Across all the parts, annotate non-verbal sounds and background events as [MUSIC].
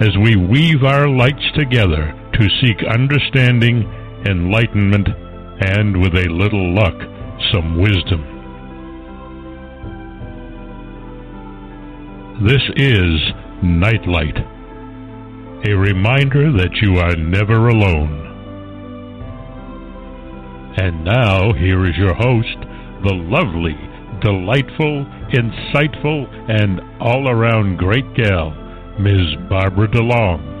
as we weave our lights together to seek understanding, enlightenment, and with a little luck, some wisdom. This is Nightlight, a reminder that you are never alone. And now, here is your host, the lovely, delightful, insightful, and all around great gal, Ms. Barbara DeLong.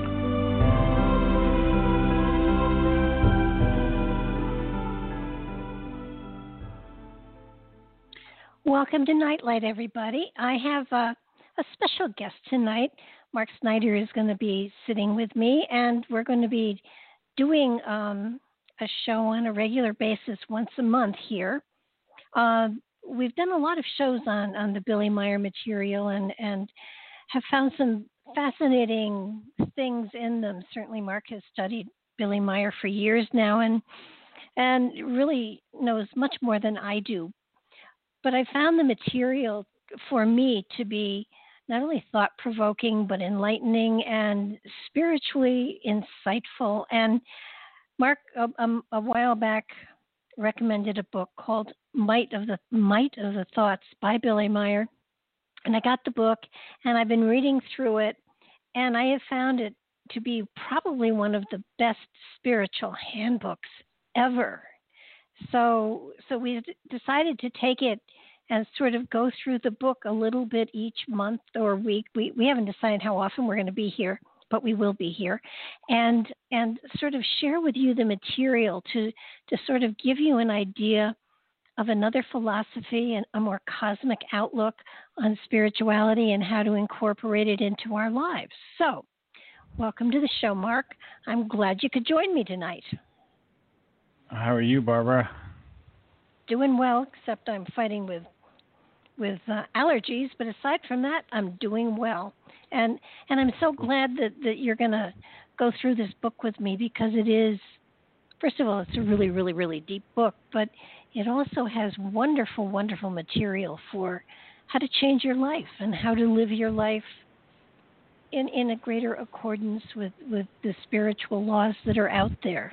Welcome to Nightlight, everybody. I have a, a special guest tonight. Mark Snyder is going to be sitting with me, and we're going to be doing um, a show on a regular basis once a month here. Uh, we've done a lot of shows on, on the Billy Meier material and, and have found some fascinating things in them. Certainly, Mark has studied Billy Meier for years now and and really knows much more than I do. But I found the material for me to be not only thought provoking, but enlightening and spiritually insightful. And Mark, a, while back, recommended a book called Might of the Might of the Thoughts by Billy Meier. And I got the book and I've been reading through it and I have found it to be probably one of the best spiritual handbooks ever. So so we decided to take it and sort of go through the book a little bit each month or week. We we haven't decided how often we're going to be here, but we will be here, and and sort of share with you the material to to sort of give you an idea of another philosophy and a more cosmic outlook on spirituality and how to incorporate it into our lives. So, welcome to the show, Mark. I'm glad you could join me tonight. How are you, Barbara? Doing well, except I'm fighting with with uh, allergies. But aside from that, I'm doing well, and and I'm so glad that that you're going to go through this book with me because it is, first of all, it's a really really really deep book, but it also has wonderful, wonderful material for how to change your life and how to live your life in, in a greater accordance with, with the spiritual laws that are out there.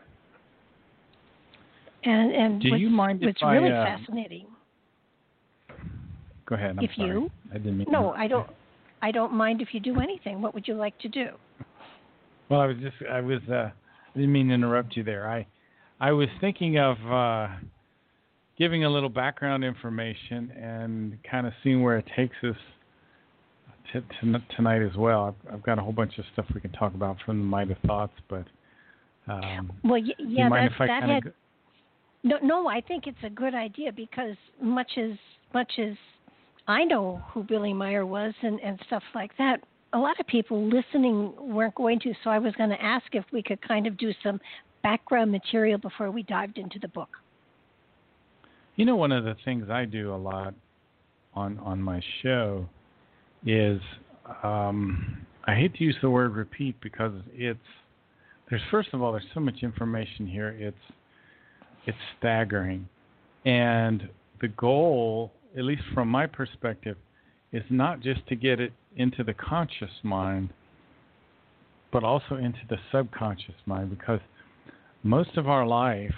And and Do what's, you mind what's I, really uh, fascinating. Go ahead. I'm if sorry. you I didn't mean no, I don't I don't mind if you do anything. What would you like to do? Well, I was just I was uh, I didn't mean to interrupt you there. I I was thinking of uh, giving a little background information and kind of seeing where it takes us t- t- tonight as well. I've, I've got a whole bunch of stuff we can talk about from the Might of Thoughts, but um, Well, y- yeah, mind that, that had of No, no, I think it's a good idea because much as much as I know who Billy Meier was and and stuff like that, a lot of people listening weren't going to. So I was going to ask if we could kind of do some background material before we dived into the book. You know, one of the things I do a lot on on my show is um, I hate to use the word repeat because it's there's first of all there's so much information here it's it's staggering and the goal at least from my perspective is not just to get it into the conscious mind but also into the subconscious mind because most of our life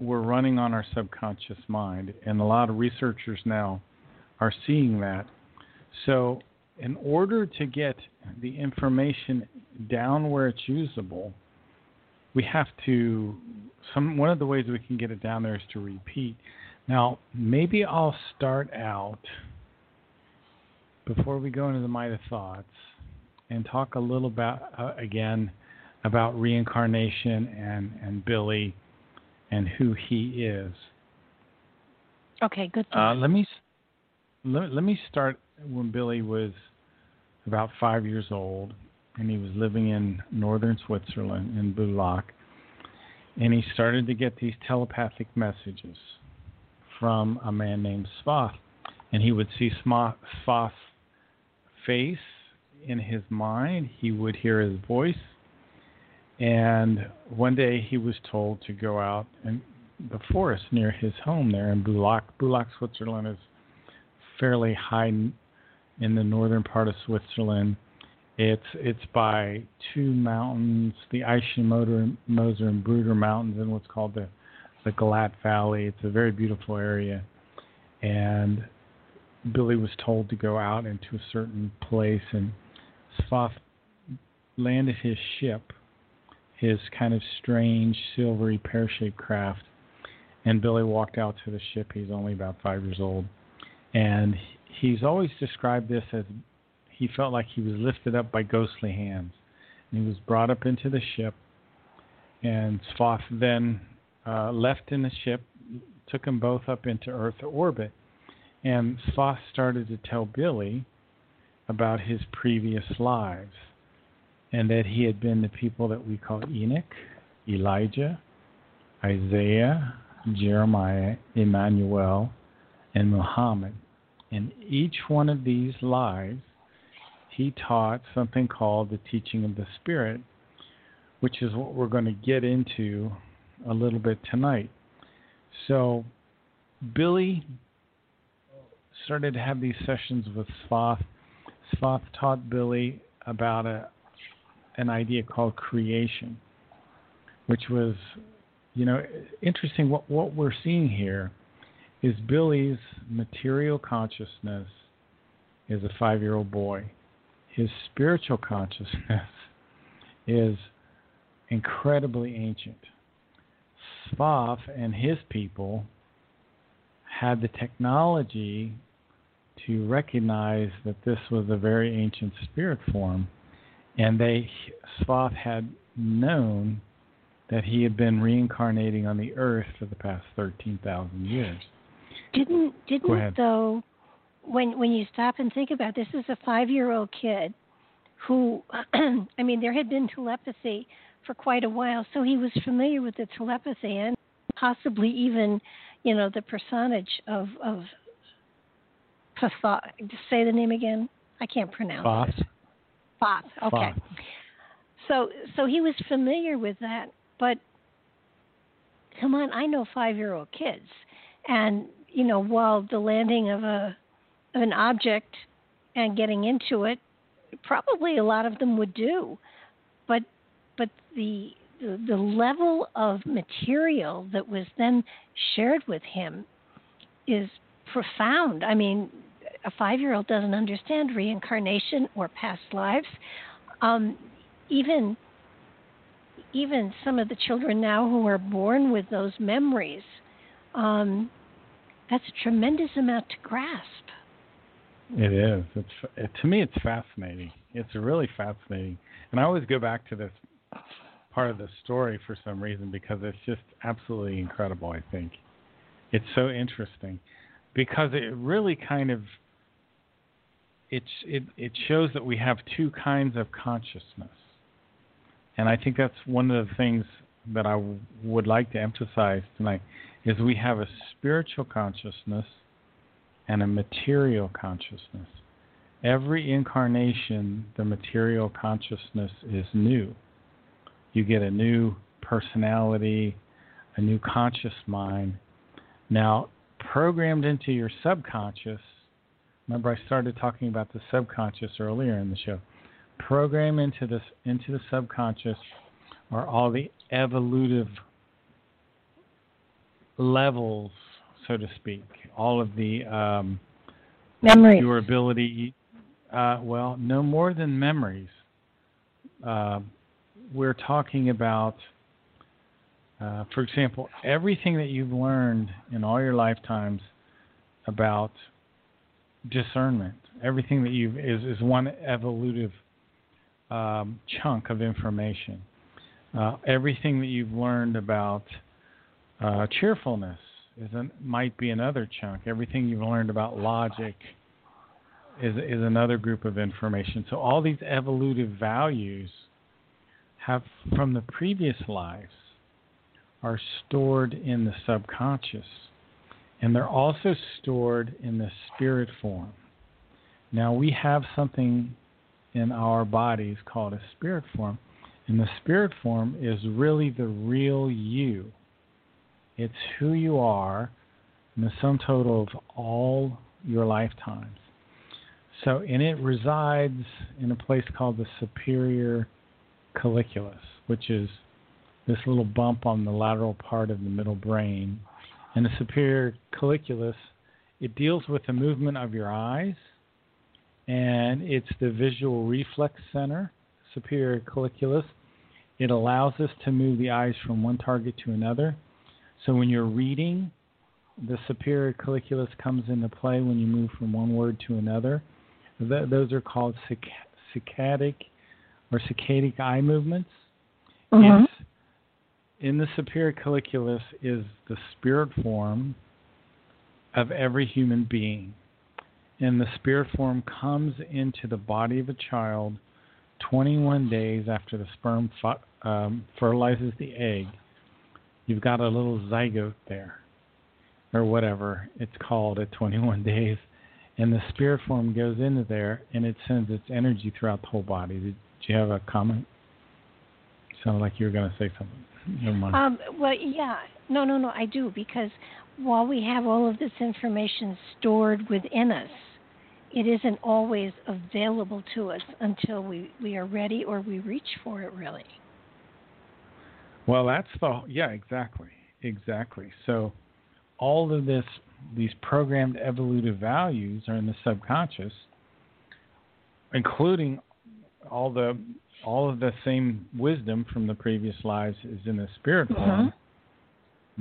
we're running on our subconscious mind, and a lot of researchers now are seeing that. So, in order to get the information down where it's usable, we have to some one of the ways we can get it down there is to repeat. Now, maybe I'll start out before we go into the might of thoughts and talk a little about uh, again about reincarnation and and Billy and who he is. Okay, good. Uh, let me let, let me start when Billy was about five years old, and he was living in northern Switzerland in Bülach, and he started to get these telepathic messages from a man named Sfath, and he would see Sfath's face in his mind. He would hear his voice, and one day he was told to go out in the forest near his home there in Bülach. Bülach, Switzerland is fairly high in the northern part of Switzerland. It's it's by two mountains, the Eichen, Moser, and Bruder Mountains, in what's called the the Galat Valley. It's a very beautiful area, and Billy was told to go out into a certain place, and Sfath landed his ship, his kind of strange silvery pear-shaped craft, and Billy walked out to the ship. He's only about five years old, and he's always described this as he felt like he was lifted up by ghostly hands. And he was brought up into the ship, and Sfath then uh, left in the ship, took them both up into Earth orbit. And Sfath started to tell Billy about his previous lives and that he had been the people that we call Enoch, Elijah, Isaiah, Jeremiah, Emmanuel, and Muhammad. In each one of these lives, he taught something called the teaching of the Spirit, which is what we're going to get into a little bit tonight. So, Billy started to have these sessions with Sfath. Sfath taught Billy about a, an idea called creation, which was, you know, interesting. What what we're seeing here is Billy's material consciousness is a five year old boy. His spiritual consciousness is incredibly ancient. Svath and his people had the technology to recognize that this was a very ancient spirit form, and they Sfath had known that he had been reincarnating on the earth for the past 13,000 years. Didn't didn't though when when you stop and think about it, this is a five year old kid who [CLEARS THROAT] I mean there had been telepathy for quite a while, so he was familiar with the telepathy and possibly even, you know, the personage of of Patha, say the name again. I can't pronounce Foth. it. Foth. Okay. Foth. So so he was familiar with that, but come on, I know five year old kids. And you know, while the landing of a of an object and getting into it, probably a lot of them would do, but but the, the level of material that was then shared with him is profound. I mean, a five year old doesn't understand reincarnation or past lives. Um, even even some of the children now who are born with those memories um, that's a tremendous amount to grasp. It is. It's it, to me, it's fascinating. It's really fascinating, and I always go back to this part of the story for some reason because it's just absolutely incredible. I think it's so interesting because it really kind of it's it it shows that we have two kinds of consciousness, and I think that's one of the things that I w- would like to emphasize tonight is we have a spiritual consciousness and a material consciousness. Every incarnation, the material consciousness is new. You get a new personality, a new conscious mind. Now, programmed into your subconscious, remember I started talking about the subconscious earlier in the show. Program into this into the subconscious are all the evolutive levels, so to speak. All of the um, memory, your ability, Uh, well, no more than memories. Uh, we're talking about, uh, for example, everything that you've learned in all your lifetimes about discernment. Everything that you've is, is one evolutive um, chunk of information. Uh, everything that you've learned about uh, cheerfulness is an, might be another chunk. Everything you've learned about logic is is another group of information. So all these evolutive values have from the previous lives are stored in the subconscious and they're also stored in the spirit form. Now we have something in our bodies called a spirit form and the spirit form is really the real you. It's who you are in the sum total of all your lifetimes. So, and it resides in a place called the superior colliculus, which is this little bump on the lateral part of the middle brain. And the superior colliculus, it deals with the movement of your eyes, and it's the visual reflex center, superior colliculus. It allows us to move the eyes from one target to another. So when you're reading, the superior colliculus comes into play when you move from one word to another. Th- those are called saccadic or saccadic eye movements. Mm-hmm. It's in the superior colliculus is the spirit form of every human being. And the spirit form comes into the body of a child 21 days after the sperm um, fertilizes the egg. You've got a little zygote there, or whatever it's called at 21 [LAUGHS] days and the spirit form goes into there and it sends its energy throughout the whole body. Did, you have a comment? Sounded like you were going to say something. Never mind. Um, well, yeah, no, no, no, I do because while we have all of this information stored within us, it isn't always available to us until we, we are ready or we reach for it. Really. Well, that's the yeah, exactly, exactly. So all of this these programmed evolutive values are in the subconscious, including all the all of the same wisdom from the previous lives is in the spirit mm-hmm. form.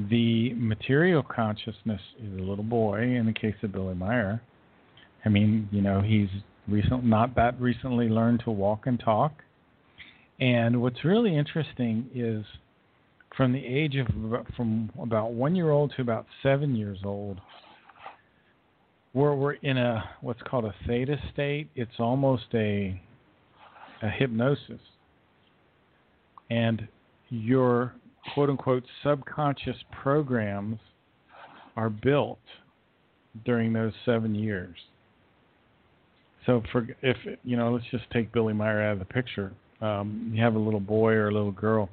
The material consciousness is a little boy in the case of Billy Meier. I mean, you know, he's recent not that recently learned to walk and talk. And what's really interesting is from the age of from about one year old to about seven years old, we're we're in a what's called a theta state. It's almost a a hypnosis, and your quote unquote subconscious programs are built during those seven years. So for if you know, let's just take Billy Meier out of the picture. Um, you have a little boy or a little girl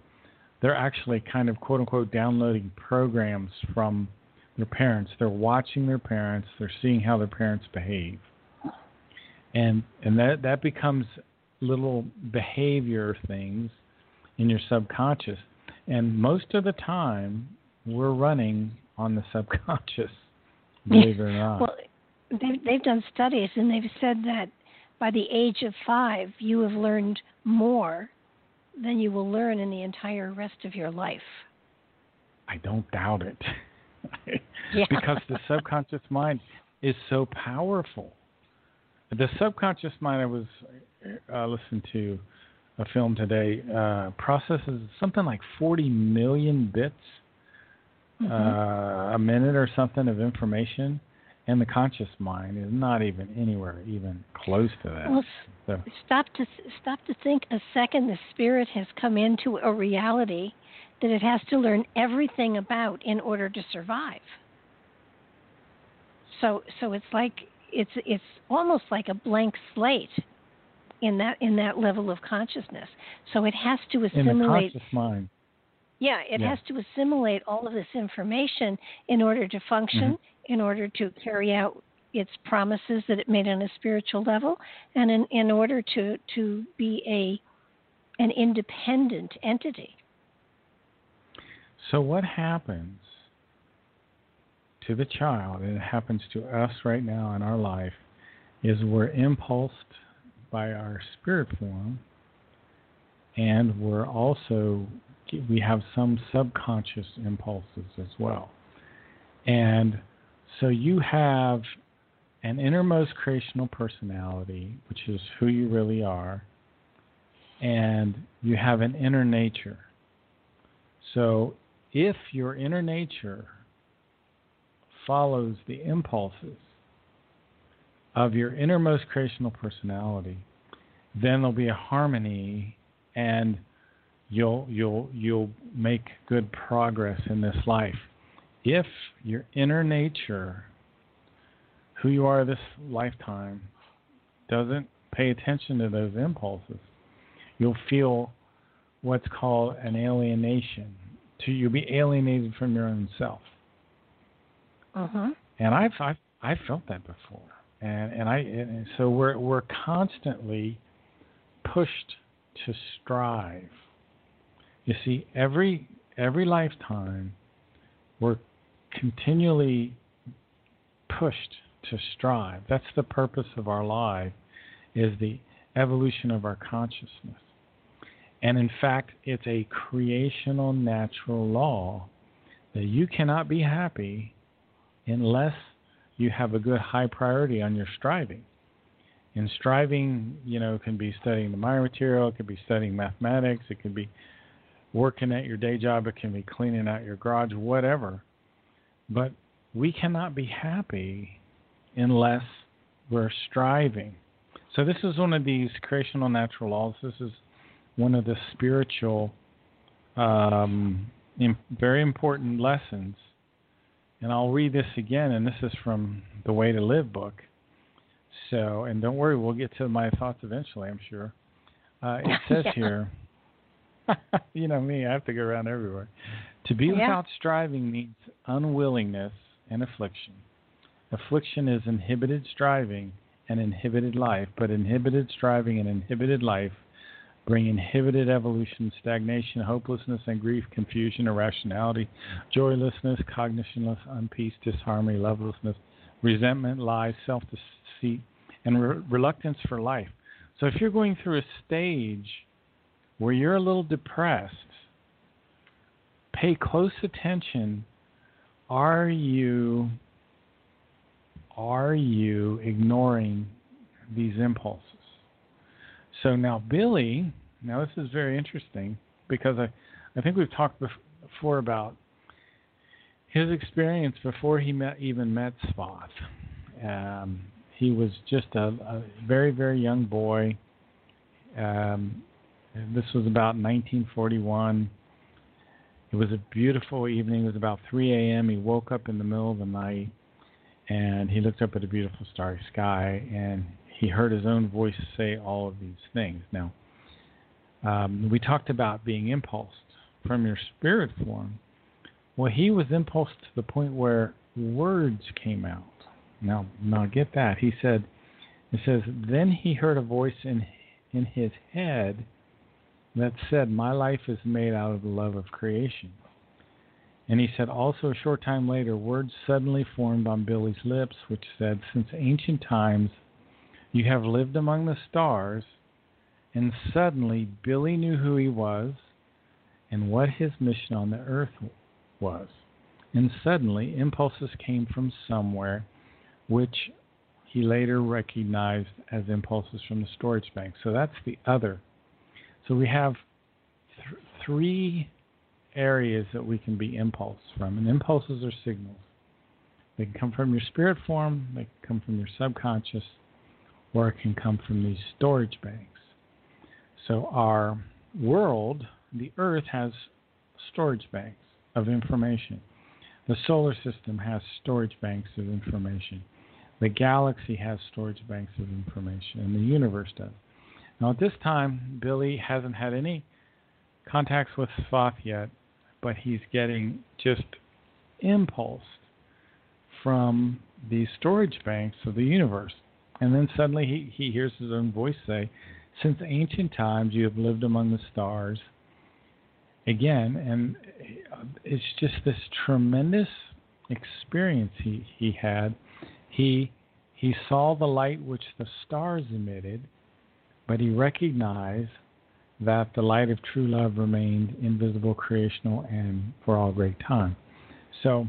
they're actually kind of quote unquote downloading programs from their parents. They're watching their parents. They're seeing how their parents behave, and and that that becomes little behavior things in your subconscious. And most of the time, we're running on the [LAUGHS] subconscious. Believe it or not. Well, they've they've done studies and they've said that by the age of five, you have learned more than you will learn in the entire rest of your life. I don't doubt it. [LAUGHS] yeah. because the subconscious mind is so powerful. The subconscious mind, I was uh, listening to a film today, uh, processes something like 40 million bits mm-hmm. uh, a minute or something of information and the conscious mind is not even anywhere even close to that. Well, so. stop to stop to think a second. The spirit has come into a reality that it has to learn everything about in order to survive. So so it's like it's it's almost like a blank slate in that in that level of consciousness. So it has to assimilate in the conscious mind. Yeah, it yeah. has to assimilate all of this information in order to function, mm-hmm. in order to carry out its promises that it made on a spiritual level, and in, in order to, to be a an independent entity. So what happens to the child, and it happens to us right now in our life, is we're impulsed by our spirit form, and we're also we have some subconscious impulses as well. And so you have an innermost creational personality, which is who you really are, and you have an inner nature. So if your inner nature follows the impulses of your innermost creational personality, then there'll be a harmony and you'll you'll you'll make good progress in this life. If your inner nature, who you are this lifetime, doesn't pay attention to those impulses, you'll feel what's called an alienation. To you'll be alienated from your own self. Uh-huh. And I've I've I've felt that before, and and I and so we're we're constantly pushed to strive. You see, every every lifetime, we're continually pushed to strive. That's the purpose of our life, is the evolution of our consciousness. And in fact, it's a creational natural law that you cannot be happy unless you have a good high priority on your striving. And striving, you know, can be studying the Meier material, it could be studying mathematics, it could be working at your day job, it can be cleaning out your garage, whatever. But we cannot be happy unless we're striving. So this is one of these creational natural laws. This is one of the spiritual, um, very important lessons and I'll read this again, and this is from the Way to Live book. So, and don't worry, we'll get to my thoughts eventually, I'm sure. Uh, it [LAUGHS] says yeah. here, [LAUGHS] you know me, I have to go around everywhere. To be Yeah. without striving means unwillingness and affliction. Affliction is inhibited striving and inhibited life, but inhibited striving and inhibited life bring inhibited evolution, stagnation, hopelessness, and grief, confusion, irrationality, joylessness, cognitionless, unpeace, disharmony, lovelessness, resentment, lies, self deceit, and re- reluctance for life. So if you're going through a stage where you're a little depressed, pay close attention. Are you are you ignoring these impulses? So now Billy, now this is very interesting because I, I think we've talked before about his experience before he met even met Sfath. Um, he was just a, a very very young boy. Um, this was about 1941. It was a beautiful evening. It was about 3 a.m. He woke up in the middle of the night and he looked up at a beautiful starry sky and he heard his own voice say all of these things. Now, um, we talked about being impulsed from your spirit form. Well, he was impulsed to the point where words came out. Now, now get that. He said, it says, then he heard a voice in in his head that said, "My life is made out of the love of creation." And he said, also a short time later, words suddenly formed on Billy's lips, which said, Since ancient times, you have lived among the stars. And suddenly, Billy knew who he was and what his mission on the earth was. And suddenly, impulses came from somewhere, which he later recognized as impulses from the storage bank. So that's the other. So we have th- three areas that we can be impulsed from. And impulses are signals. They can come from your spirit form, they can come from your subconscious, or it can come from these storage banks. So our world, the earth, has storage banks of information. The solar system has storage banks of information. The galaxy has storage banks of information, and the universe does. Now, at this time, Billy hasn't had any contacts with Sfath yet, but he's getting just impulsed from the storage banks of the universe. And then suddenly he, he hears his own voice say, Since ancient times you have lived among the stars. Again, and it's just this tremendous experience he, he had. He he saw the light which the stars emitted, but he recognized that the light of true love remained invisible, creational, and for all great time. So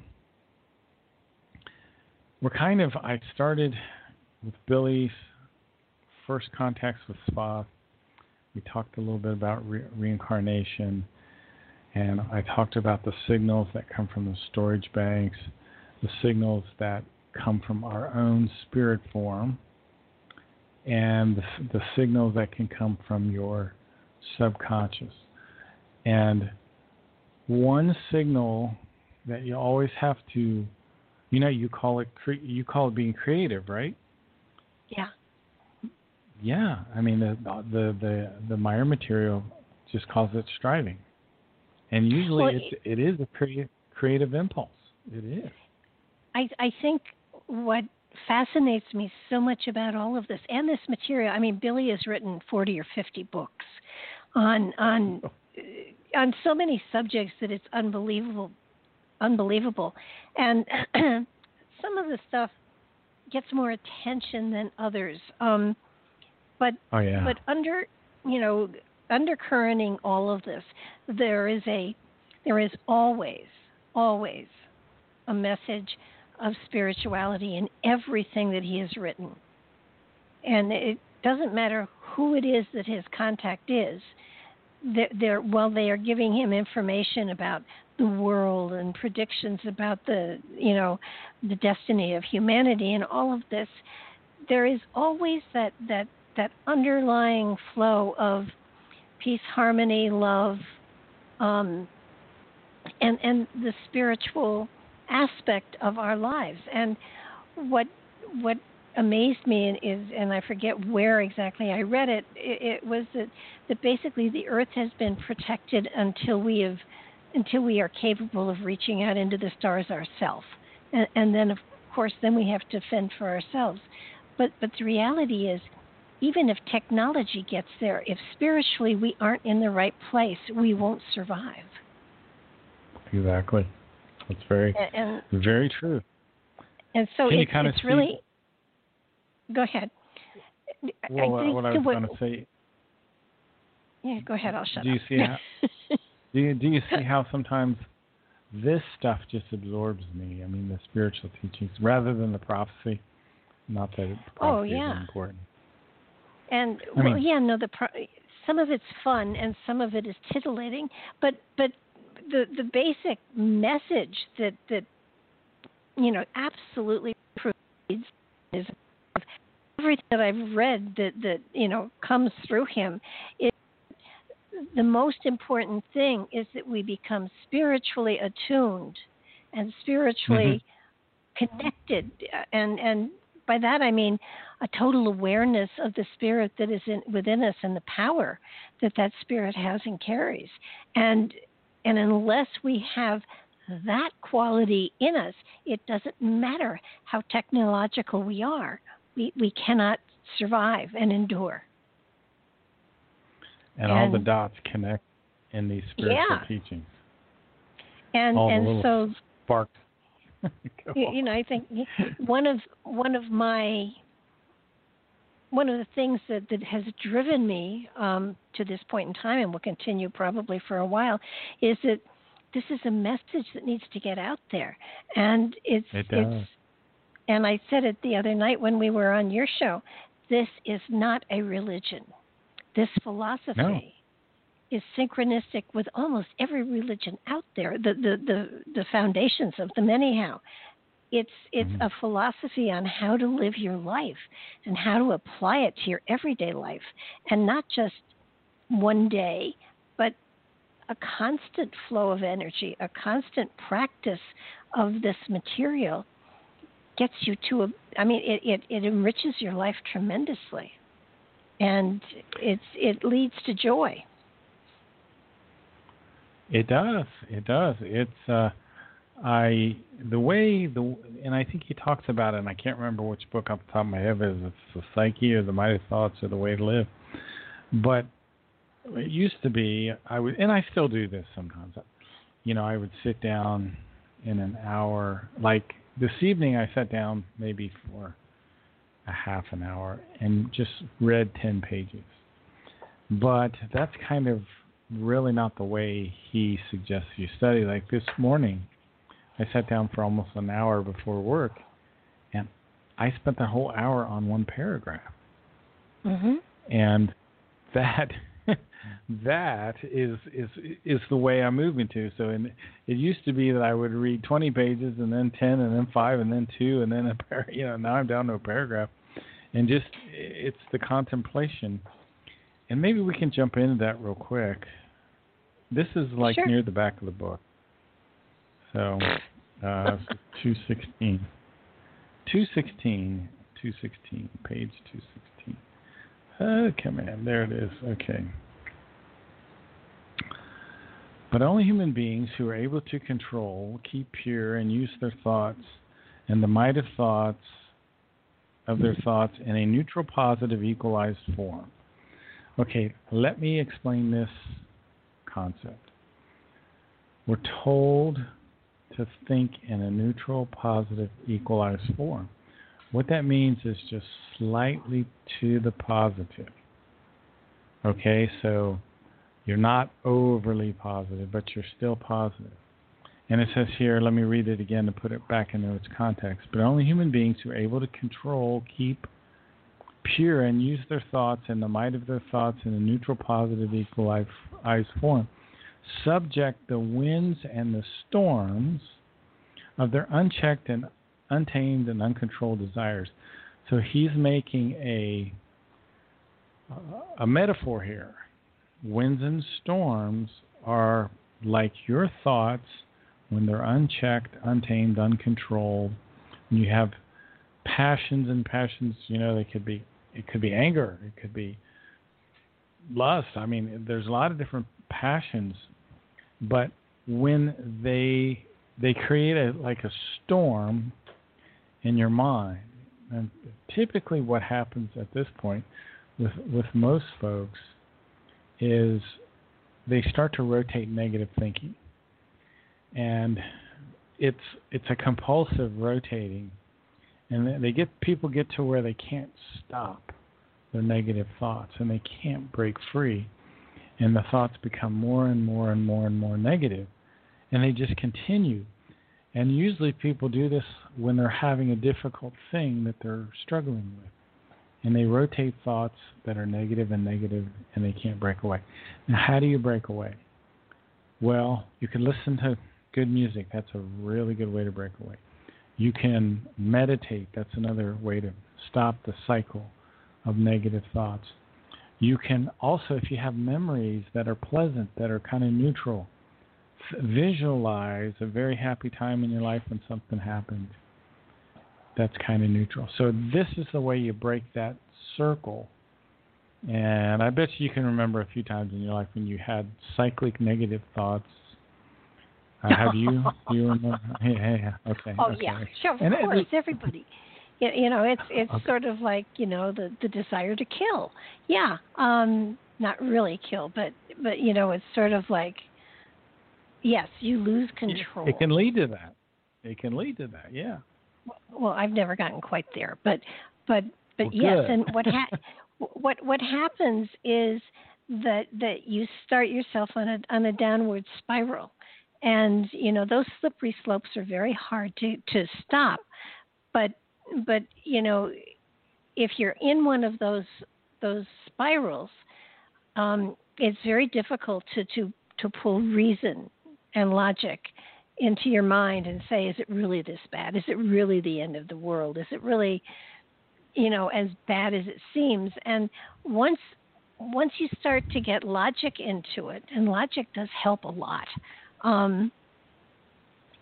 we're kind of, I started with Billy's first contacts with Spock. We talked a little bit about re- reincarnation, and I talked about the signals that come from the storage banks, the signals that come from our own spirit form, and the, the signals that can come from your subconscious. And one signal that you always have to, you know, you call it cre- you call it being creative, right? Yeah. Yeah, I mean the the the the Meier material just calls it striving, and usually well, it's it is a creative creative impulse. It is. I I think what fascinates me so much about all of this and this material. I mean, Billy has written forty or fifty books on on [LAUGHS] on so many subjects that it's unbelievable, unbelievable, and [CLEARS THROAT] some of the stuff gets more attention than others. Um, but oh, yeah. but under you know undercurrenting all of this, there is a there is always always a message of spirituality in everything that he has written. And it doesn't matter who it is that his contact is. They're, they're, while they are giving him information about the world and predictions about the you know the destiny of humanity and all of this, there is always that that that underlying flow of peace, harmony, love, um, and and the spiritual aspect of our lives. And what what amazed me is, and I forget where exactly I read it, it, it was that that basically the Earth has been protected until we have until we are capable of reaching out into the stars ourselves, and, and then of course then we have to fend for ourselves. But but the reality is even if technology gets there, if spiritually we aren't in the right place, we won't survive. Exactly. That's very and, and very true. And so it, it's really. Go ahead. Well, what I was going to say. Yeah, go ahead. I'll shut do up. You see how, [LAUGHS] do you do you see [LAUGHS] how sometimes this stuff just absorbs me? I mean, the spiritual teachings rather than the prophecy. Not that oh, prophecy oh, yeah. is important. And I well, mean, yeah, no, the pro- some of it's fun and some of it is titillating, but but the the basic message that that you know absolutely proceeds is everything that I've read that that you know comes through him is the most important thing is that we become spiritually attuned and spiritually mm-hmm. connected and and by that I mean a total awareness of the spirit that is in, within us and the power that that spirit has and carries and and unless we have that quality in us, it doesn't matter how technological we are. We, we cannot survive and endure. And, and all the dots connect in these spiritual yeah. teachings. And all and so sparks. [LAUGHS] you, you know, I think one of one of my one of the things that, that has driven me um, to this point in time and will continue probably for a while is that this is a message that needs to get out there. And it's, it it's and I said it the other night when we were on your show. This is not a religion. This philosophy no. is synchronistic with almost every religion out there. The the the, the foundations of them anyhow. It's it's mm-hmm. a philosophy on how to live your life and how to apply it to your everyday life, and not just one day, but a constant flow of energy, a constant practice of this material gets you to a I mean it, it, it enriches your life tremendously. And it's it leads to joy. It does. It does. It's uh I the way the and I think he talks about it, and I can't remember which book off the top of my head is it's the psyche or the mighty thoughts or the way to live. But it used to be I would, and I still do this sometimes. You know, I would sit down in an hour. Like this evening, I sat down maybe for a half an hour and just read ten pages. But that's kind of really not the way he suggests you study. Like this morning, I sat down for almost an hour before work, and I spent the whole hour on one paragraph. Mm-hmm. And that [LAUGHS] that is is is the way I'm moving to. So, in, it used to be that I would read 20 pages and then 10 and then five and then two and then a par- [LAUGHS] you know now I'm down to a paragraph, and just it's the contemplation. And maybe we can jump into that real quick. This is like sure. near the back of the book. So, uh, [LAUGHS] 216. 216. 216. Page 216. Uh, come in. There it is. Okay. But only human beings who are able to control, keep pure, and use their thoughts and the might of thoughts of their thoughts in a neutral, positive, equalized form. Okay, let me explain this concept. We're told to think in a neutral, positive, equalized form. What that means is just slightly to the positive. Okay, so you're not overly positive, but you're still positive. And it says here, let me read it again to put it back into its context. But only human beings who are able to control, keep pure, and use their thoughts and the might of their thoughts in a neutral, positive, equalized form subject the winds and the storms of their unchecked and untamed and uncontrolled desires. So he's making a a metaphor here. Winds and storms are like your thoughts when they're unchecked, untamed, uncontrolled. When you have passions and passions, you know, they could be it could be anger, it could be lust. I mean, there's a lot of different passions, but when they they create a like a storm in your mind. And typically what happens at this point with with most folks is they start to rotate negative thinking. And it's it's a compulsive rotating. And they get people get to where they can't stop their negative thoughts and they can't break free. And the thoughts become more and more and more and more negative. And they just continue. And usually people do this when they're having a difficult thing that they're struggling with. And they rotate thoughts that are negative and negative and they can't break away. Now how do you break away? Well you can listen to good music that's a really good way to break away you can meditate. That's another way to stop the cycle of negative thoughts. You can also, if you have memories that are pleasant, that are kind of neutral, visualize a very happy time in your life when something happened that's kind of neutral. So, this is the way you break that circle. And I bet you can remember a few times in your life when you had cyclic negative thoughts uh, have you? Do you remember? Yeah, yeah, okay. Oh okay. yeah, sure. Of and course, it, everybody. You, you know, it's it's okay. sort of like you know the the desire to kill. Yeah, um, not really kill, but but you know, it's sort of like yes, you lose control. It can lead to that. It can lead to that. Yeah. Well, I've never gotten quite there, but but but well, yes, and what ha- [LAUGHS] what what happens is that that you start yourself on a on a downward spiral and you know those slippery slopes are very hard to to stop. But but you know if you're in one of those those spirals um, it's very difficult to to to pull reason and logic into your mind and say is it really this bad? Is it really the end of the world? Is it really you know as bad as it seems? And once once you start to get logic into it and logic does help a lot um,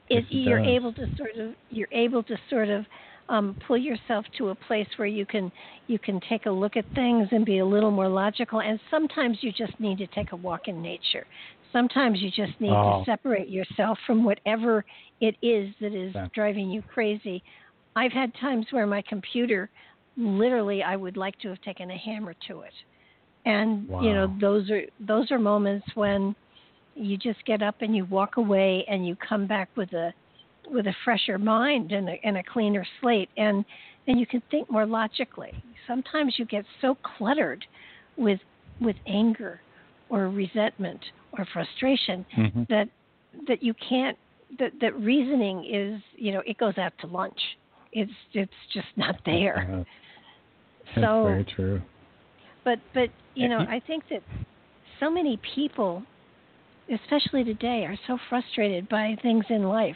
it you're able to sort of you're able to sort of um, pull yourself to a place where you can you can take a look at things and be a little more logical. And sometimes you just need to take a walk in nature. Sometimes you just need Oh. to separate yourself from whatever it is that is Yeah. driving you crazy. I've had times where my computer, literally, I would like to have taken a hammer to it. And you know, those are those are moments when you just get up and you walk away and you come back with a with a fresher mind and a, and a cleaner slate. And and you can think more logically. Sometimes you get so cluttered with with anger or resentment or frustration mm-hmm. that that you can't that that reasoning is you know it goes out to lunch. It's it's just [LAUGHS] not there. Uh, that's so very true. but but you know i think that so many people especially today are so frustrated by things in life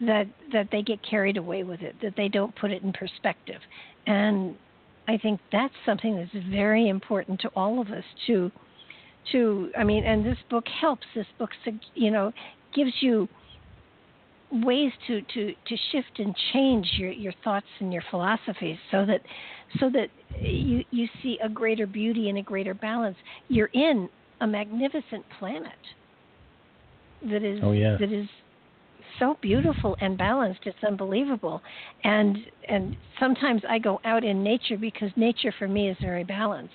that that they get carried away with it that they don't put it in perspective. And i think that's something that's very important to all of us to to i mean and this book helps. This book you know gives you ways to to to shift and change your your thoughts and your philosophies so that so that you you see a greater beauty and a greater balance. You're in a magnificent planet that is oh, yeah. that is so beautiful and balanced it's unbelievable and and sometimes i go out in nature because nature for me is very balanced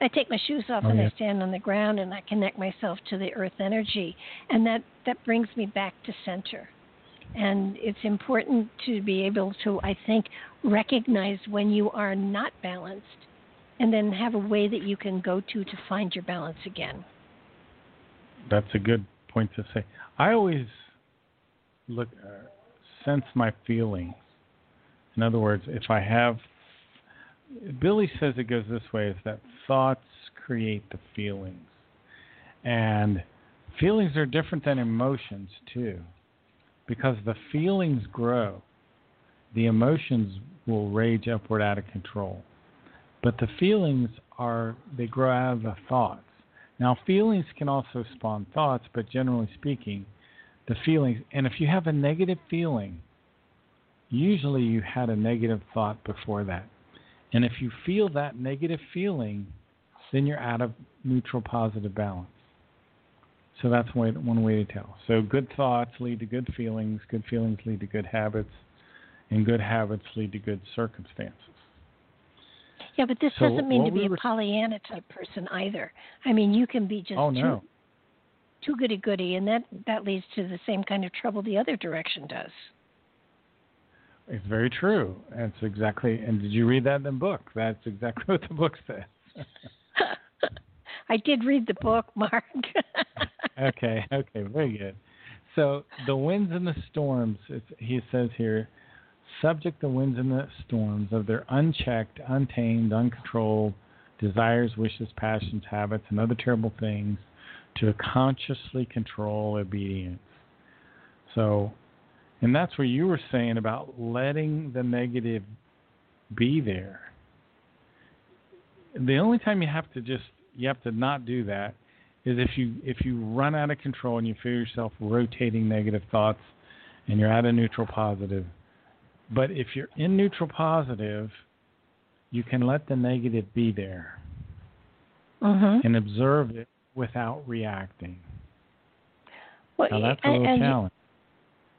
I take my shoes off oh, and yeah. I stand on the ground and I connect myself to the earth energy and that that brings me back to center. And it's important to be able to I think recognize when you are not balanced and then have a way that you can go to to find your balance again. That's a good point to say. I always look uh, sense my feelings. In other words, if I have Billy says it goes this way is that thoughts create the feelings. And feelings are different than emotions too. Because the feelings grow, the emotions will rage upward out of control. But the feelings are they grow out of the thoughts. Now feelings can also spawn thoughts, but generally speaking, the feelings and if you have a negative feeling, usually you had a negative thought before that. And if you feel that negative feeling, then you're out of neutral positive balance. So that's one way to tell. So good thoughts lead to good feelings, good feelings lead to good habits, and good habits lead to good circumstances. Yeah, but this so doesn't mean to we be were... a Pollyanna type person either. I mean, you can be just oh, no. too, too goody goody, and that that leads to the same kind of trouble the other direction does. It's very true. That's exactly. And did you read that in the book? That's exactly [LAUGHS] what the book says. [LAUGHS] I did read the book, Mark. [LAUGHS] okay. Okay. Very good. So the winds and the storms. he says here, subject the winds and the storms of their unchecked, untamed, uncontrolled desires, wishes, passions, habits, and other terrible things to consciously control obedience. So and that's what you were saying about letting the negative be there. The only time you have to just you have to not do that is if you if you run out of control and you feel yourself rotating negative thoughts and you're at a neutral positive. But if you're in neutral positive, you can let the negative be there mm-hmm. and observe it without reacting. Well, now that's a little and, challenge.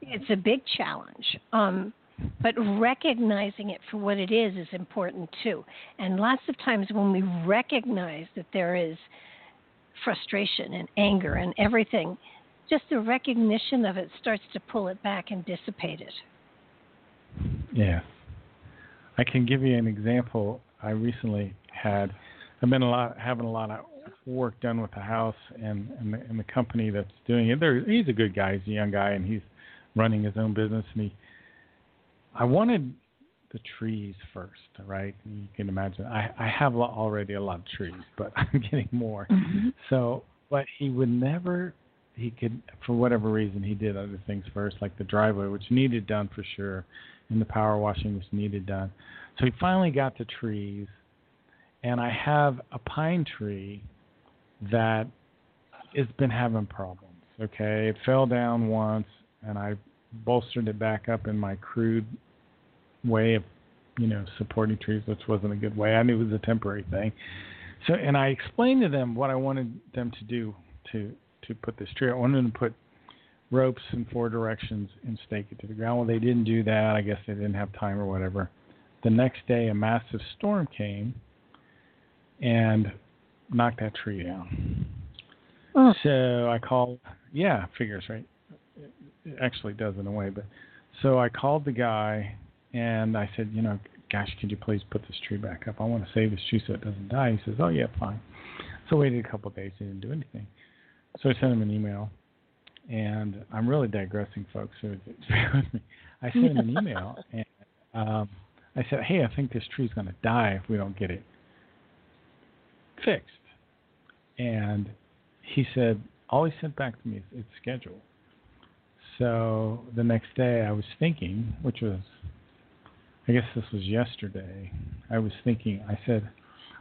It's a big challenge. Um, but recognizing it for what it is is important too. And lots of times when we recognize that there is frustration and anger and everything, just the recognition of it starts to pull it back and dissipate it. Yeah. I can give you an example. I recently had I've been a lot having a lot of work done with the house and and the, and the company that's doing it. There, he's a good guy. He's a young guy, and he's running his own business, and he. I wanted the trees first, right? You can imagine. I I have already a lot of trees, [LAUGHS] but I'm getting more. Mm-hmm. So, but he would never. He could, for whatever reason, he did other things first, like the driveway, which needed done for sure, and the power washing, was needed done. So he finally got the trees, and I have a pine tree that has been having problems. Okay, it fell down once and I bolstered it back up in my crude way of, you know, supporting trees, which wasn't a good way. I knew it was a temporary thing. So, and I explained to them what I wanted them to do to to put this tree. I wanted them to put ropes in four directions and stake it to the ground. Well, they didn't do that. I guess they didn't have time or whatever. The next day, a massive storm came and knocked that tree down. Oh. So I called. Yeah, figures right it actually does in a way. But so I called the guy and I said, you know, gosh, could you please put this tree back up? I want to save this tree so it doesn't die. He says, oh yeah, fine. So I waited a couple of days. He didn't do anything. So I sent him an email, and I'm really digressing, folks. So [LAUGHS] bear with me. I sent him an email, [LAUGHS] and um, I said, "Hey, I think this tree's going to die if we don't get it fixed." And he said, all he sent back to me is it's scheduled. So the next day, I was thinking, which was, I guess this was yesterday. I was thinking. I said,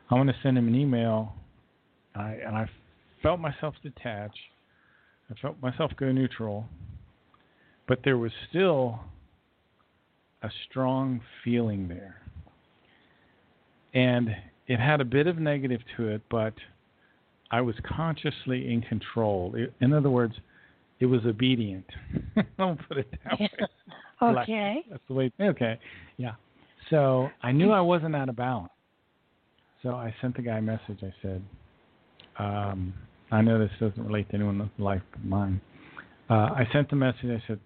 I'm going to send him an email. I, and I felt myself detach. I felt myself go neutral. But there was still a strong feeling there. And it had a bit of negative to it, but I was consciously in control. In other words, it was obedient. [LAUGHS] I'll put it that way. [LAUGHS] okay. That's the way. Okay. Yeah. So I knew I wasn't out of balance. So I sent the guy a message. I said, um, I know this doesn't relate to anyone's life but mine. Uh, I sent the message. I said,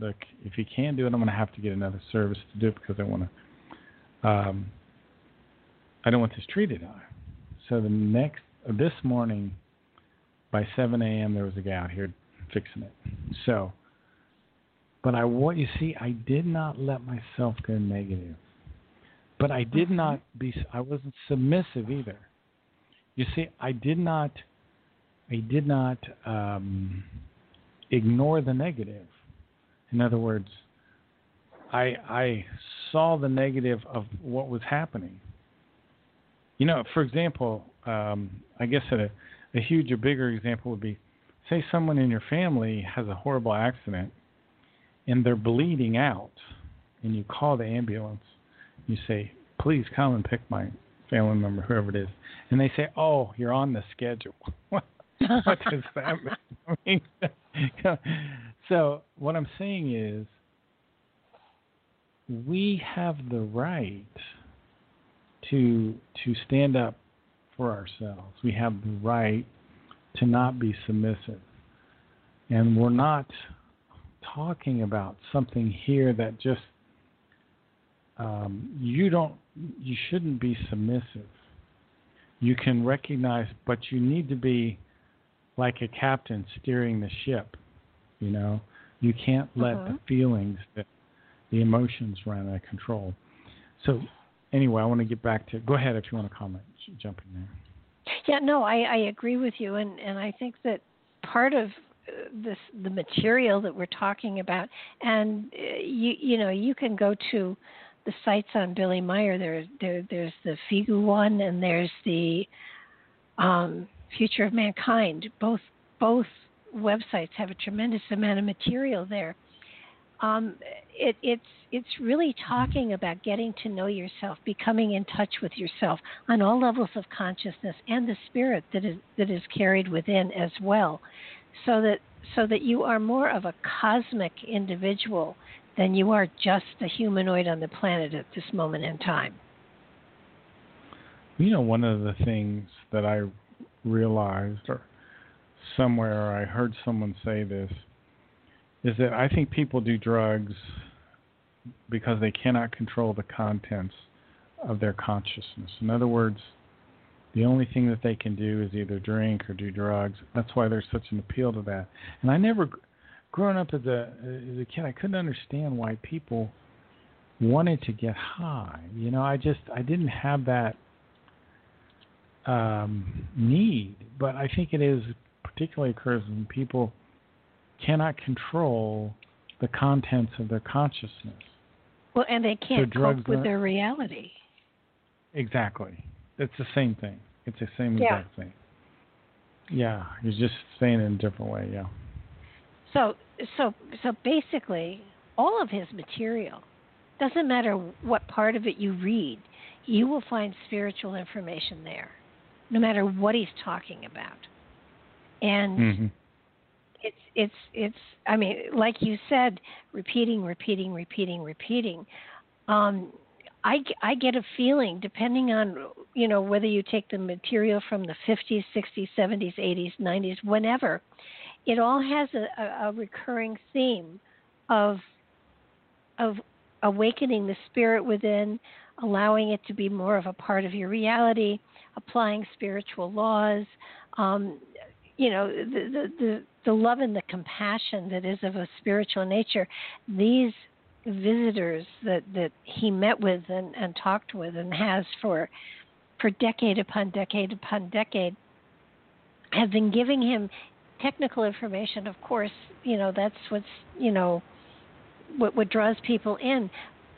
look, if you can't do it, I'm going to have to get another service to do it because I want to. Um, I don't want this treated die. So the next, uh, this morning, by 7 a.m., there was a guy out here fixing it. So, but I what you see, I did not let myself go negative, but I did not be. I wasn't submissive either. You see, I did not. I did not um, ignore the negative. In other words, I I saw the negative of what was happening. You know, for example, um, I guess a, a huge or bigger example would be, say someone in your family has a horrible accident, and they're bleeding out, and you call the ambulance. You say, "Please come and pick my family member, whoever it is," and they say, "Oh, you're on the schedule." [LAUGHS] [LAUGHS] what does that [LAUGHS] mean? I [LAUGHS] mean so what I'm saying is, we have the right to to stand up for ourselves. We have the right to not be submissive. And we're not talking about something here that just um, you don't you shouldn't be submissive. You can recognize, but you need to be like a captain steering the ship. You know, you can't let uh-huh. the feelings, the, the emotions run out of control. So anyway, I want to get back to. Go ahead if you want to comment. Jump in there. Yeah, no, I, I agree with you, and and I think that part of uh, this the material that we're talking about, and uh, you you know you can go to the sites on Billy Meier. There, there there's the FIGU one, and there's the um, Future of Mankind. Both both websites have a tremendous amount of material there um, it, it's it's really talking about getting to know yourself, becoming in touch with yourself on all levels of consciousness and the spirit that is that is carried within as well, so that so that you are more of a cosmic individual than you are just a humanoid on the planet at this moment in time. You know, one of the things that I realized, or somewhere I heard someone say this, is that I think people do drugs because they cannot control the contents of their consciousness. In other words, the only thing that they can do is either drink or do drugs. That's why there's such an appeal to that. And I never, growing up as a as a kid, I couldn't understand why people wanted to get high. You know, I just I didn't have that um, need. But I think it is particularly occurs when people cannot control the contents of their consciousness. Well, and they can't so cope with their reality. Exactly. It's the same thing. It's the same yeah. exact thing. Yeah, you're just saying it in a different way. Yeah. So, so, so basically, all of his material doesn't matter what part of it you read, you will find spiritual information there, no matter what he's talking about. And mm-hmm it's it's it's i mean like you said repeating repeating repeating repeating um i i get a feeling depending on you know whether you take the material from the 50s 60s 70s 80s 90s whenever it all has a, a, a recurring theme of of awakening the spirit within allowing it to be more of a part of your reality applying spiritual laws, um, you know, the, the, the, the love and the compassion that is of a spiritual nature, these visitors that, that he met with and, and talked with and has for for decade upon decade upon decade have been giving him technical information. Of course you know that's what's you know what what draws people in.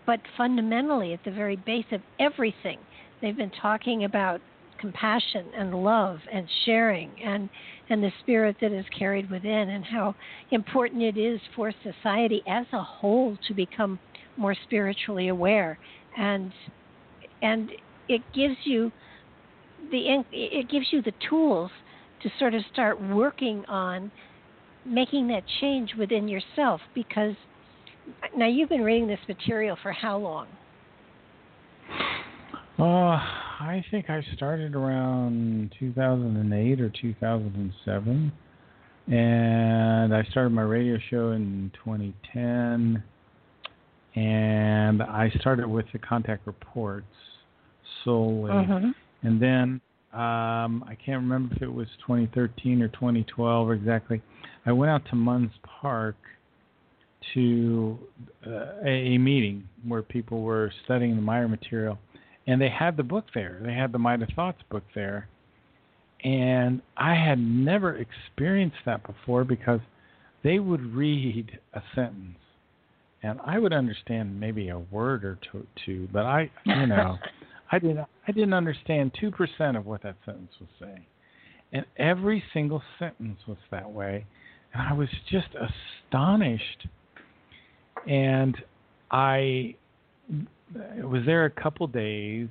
But fundamentally at the very base of everything they've been talking about compassion and love and sharing and and the spirit that is carried within and how important it is for society as a whole to become more spiritually aware and and it gives you the it gives you the tools to sort of start working on making that change within yourself because now you've been reading this material for how long? Uh, I think I started around 2008 or 2007. And I started my radio show in 2010. And I started with the contact reports solely. Mm-hmm. And then um, I can't remember if it was 2013 or 2012 exactly. I went out to Munds Park to uh, a meeting where people were studying the Meier material and they had the book there. They had the Might of Thoughts book there. And I had never experienced that before because they would read a sentence and I would understand maybe a word or two, but I, you [LAUGHS] know, I didn't I didn't understand 2% of what that sentence was saying. And every single sentence was that way, and I was just astonished. And I was there a couple days,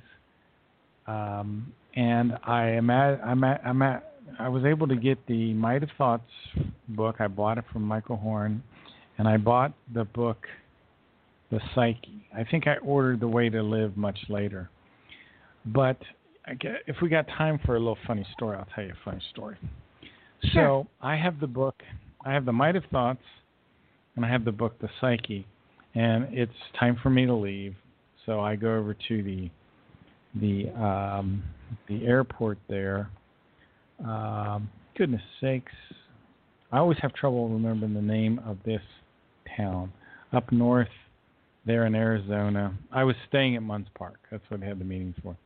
um, and I am at, I'm at, I'm at, I was able to get the Might of Thoughts book. I bought it from Michael Horn, and I bought the book, The Psyche. I think I ordered The Way to Live much later. But if we got time for a little funny story, I'll tell you a funny story. Sure. So I have the book, I have the Might of Thoughts, and I have the book, The Psyche, and it's time for me to leave. So I go over to the the um, the airport there. Um, goodness sakes, I always have trouble remembering the name of this town up north there in Arizona. I was staying at Munds Park. That's what I had the meeting for.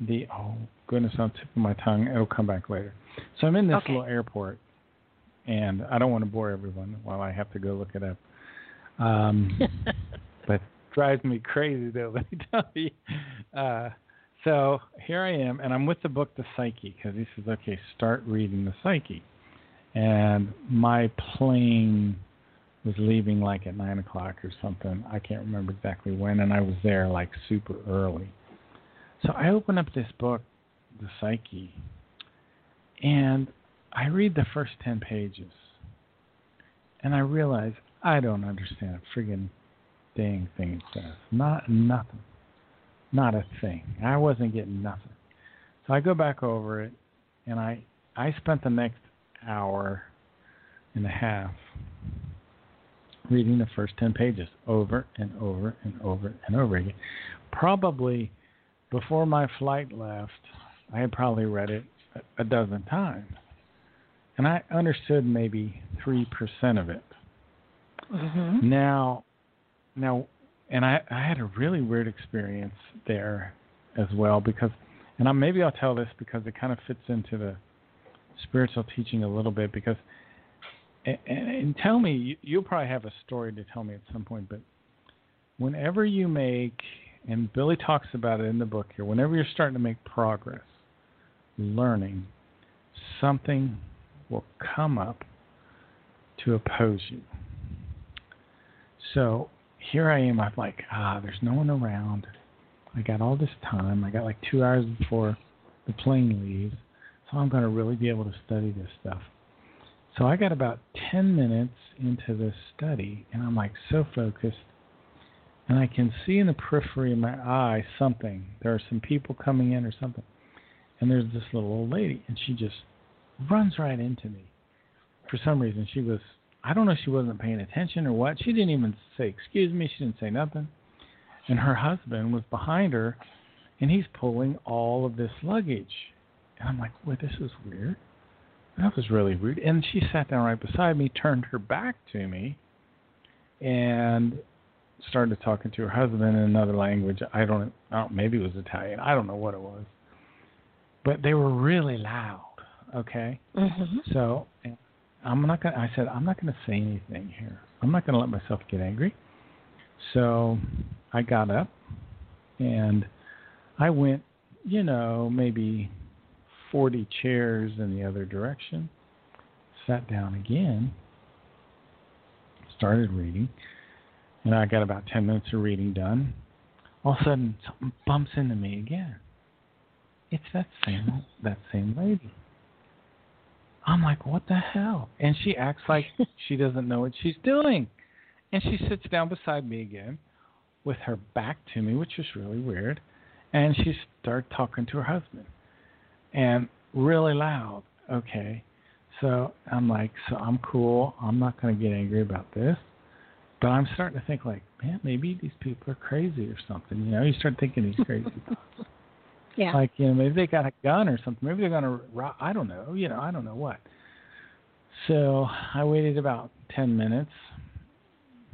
The oh goodness, on the tip of my tongue. It'll come back later. So I'm in this okay. little airport, and I don't want to bore everyone while I have to go look it up. Um, [LAUGHS] but drives me crazy though. [LAUGHS] Let me tell you. Uh, so here I am, and I'm with the book The Psyche because he says, "Okay, start reading The Psyche." And my plane was leaving like at nine o'clock or something. I can't remember exactly when, and I was there like super early. So I open up this book, The Psyche, and I read the first ten pages, and I realize I don't understand a friggin' dang thing says. Not nothing. Not a thing. I wasn't getting nothing. So I go back over it and I I spent the next hour and a half reading the first 10 pages over and over and over and over again. Probably before my flight left, I had probably read it a dozen times. And I understood maybe 3% of it. Mm-hmm. Now, now, and I, I had a really weird experience there as well because, and I, maybe I'll tell this because it kind of fits into the spiritual teaching a little bit because, and, and tell me, you, you'll probably have a story to tell me at some point, but whenever you make, and Billy talks about it in the book here, whenever you're starting to make progress, learning, something will come up to oppose you. So here I am. I'm like, ah, there's no one around. I got all this time. I got like two hours before the plane leaves. So I'm going to really be able to study this stuff. So I got about 10 minutes into this study, and I'm like so focused. And I can see in the periphery of my eye something. There are some people coming in or something. And there's this little old lady, and she just runs right into me. For some reason, she was I don't know if she wasn't paying attention or what. She didn't even say excuse me. She didn't say nothing. And her husband was behind her, and he's pulling all of this luggage. And I'm like, "Wait, this is weird." That was really weird. And she sat down right beside me, turned her back to me, and started talking to her husband in another language. I don't, I don't maybe it was Italian. I don't know what it was. But they were really loud. Okay. Mm-hmm. So I'm not gonna. I said I'm not gonna say anything here. I'm not gonna let myself get angry. So I got up and I went, you know, maybe 40 chairs in the other direction. Sat down again. Started reading and I got about 10 minutes of reading done. All of a sudden, something bumps into me again. It's that same that same lady. I'm like, what the hell? And she acts like [LAUGHS] she doesn't know what she's doing. And she sits down beside me again with her back to me, which is really weird. And she started talking to her husband. And really loud. Okay. So I'm like, so I'm cool. I'm not going to get angry about this. But I'm starting to think like, man, maybe these people are crazy or something. You know, you start thinking these crazy [LAUGHS] thoughts. Yeah. Like, you know, maybe they got a gun or something. Maybe they're gonna. I don't know. You know, I don't know what. So I waited about ten minutes.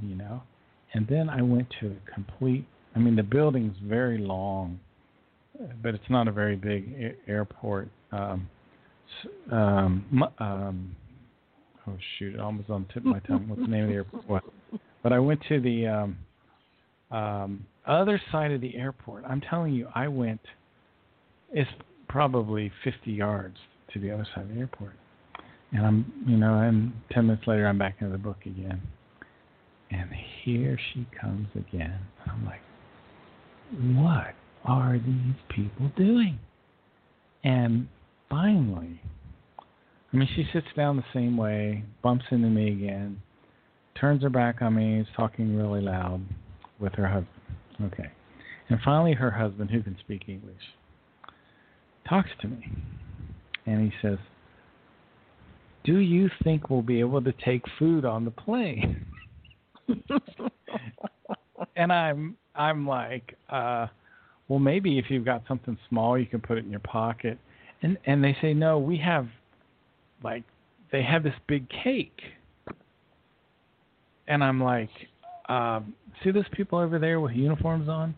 You know, and then I went to the complete. I mean, the building's very long, but it's not a very big a- airport. Um, um, um, oh shoot! It almost on the tip of my tongue. What's the name of the airport? What? But I went to the um, um, other side of the airport. I'm telling you, I went. It's probably 50 yards to the other side of the airport, and I'm, you know, and 10 minutes later, I'm back into the book again, and here she comes again. I'm like, what are these people doing? And finally, I mean, she sits down the same way, bumps into me again, turns her back on me, is talking really loud with her husband. Okay. And finally, her husband, who can speak English, talks to me. And he says, Do you think we'll be able to take food on the plane? [LAUGHS] and I'm I'm like, uh, well maybe if you've got something small you can put it in your pocket. And and they say, No, we have like they have this big cake and I'm like, um, see those people over there with uniforms on?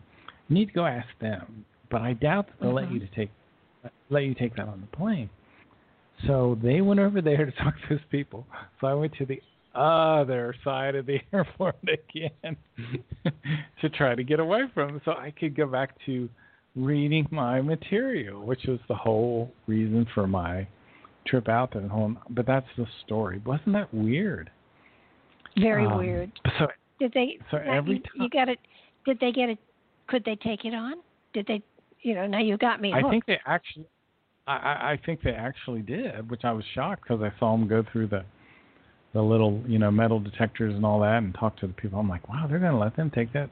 You need to go ask them. But I doubt that they'll mm-hmm. let you to take let you take that on the plane. So they went over there to [LAUGHS] talk to those people. So I went to the other side of the [LAUGHS] airport again [LAUGHS] to try to get away from them so I could go back to reading my material, which was the whole reason for my trip out there. Home. But that's the story. Wasn't that weird? Very um, weird. So did they? So every you, time you got it. Did they get it? Could they take it on? Did they? You know, now you got me. I think they actually. I, I think they actually did, which I was shocked because I saw them go through the the little you know metal detectors and all that and talk to the people. I'm like, wow, they're going to let them take that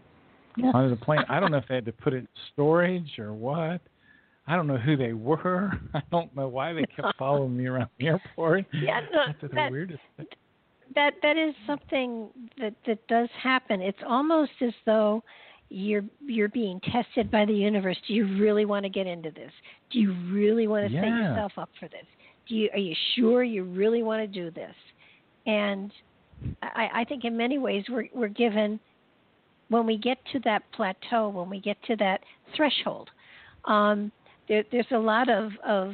Yeah. onto the plane. I don't know if they had to put it in storage or what. I don't know who they were. [LAUGHS] I don't know why they kept [LAUGHS] following me around the airport. Yeah, no, That's the that- weirdest thing. that that is something that that does happen. It's almost as though you're you're being tested by the universe. Do you really want to get into this? Do you really want to set yourself up for this? Do you are you sure you really want to do this? And I, I think in many ways we're we're given when we get to that plateau, when we get to that threshold, um, there, there's a lot of, of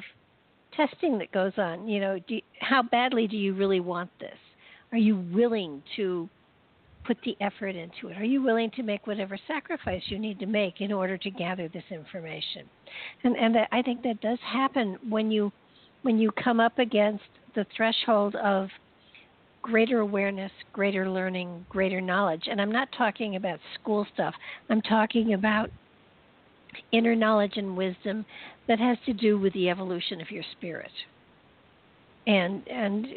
testing that goes on. You know, do, how badly do you really want this? Are you willing to put the effort into it? Are you willing to make whatever sacrifice you need to make in order to gather this information? And and I think that does happen when you when you come up against the threshold of greater awareness, greater learning, greater knowledge. And I'm not talking about school stuff. I'm talking about inner knowledge and wisdom that has to do with the evolution of your spirit. And and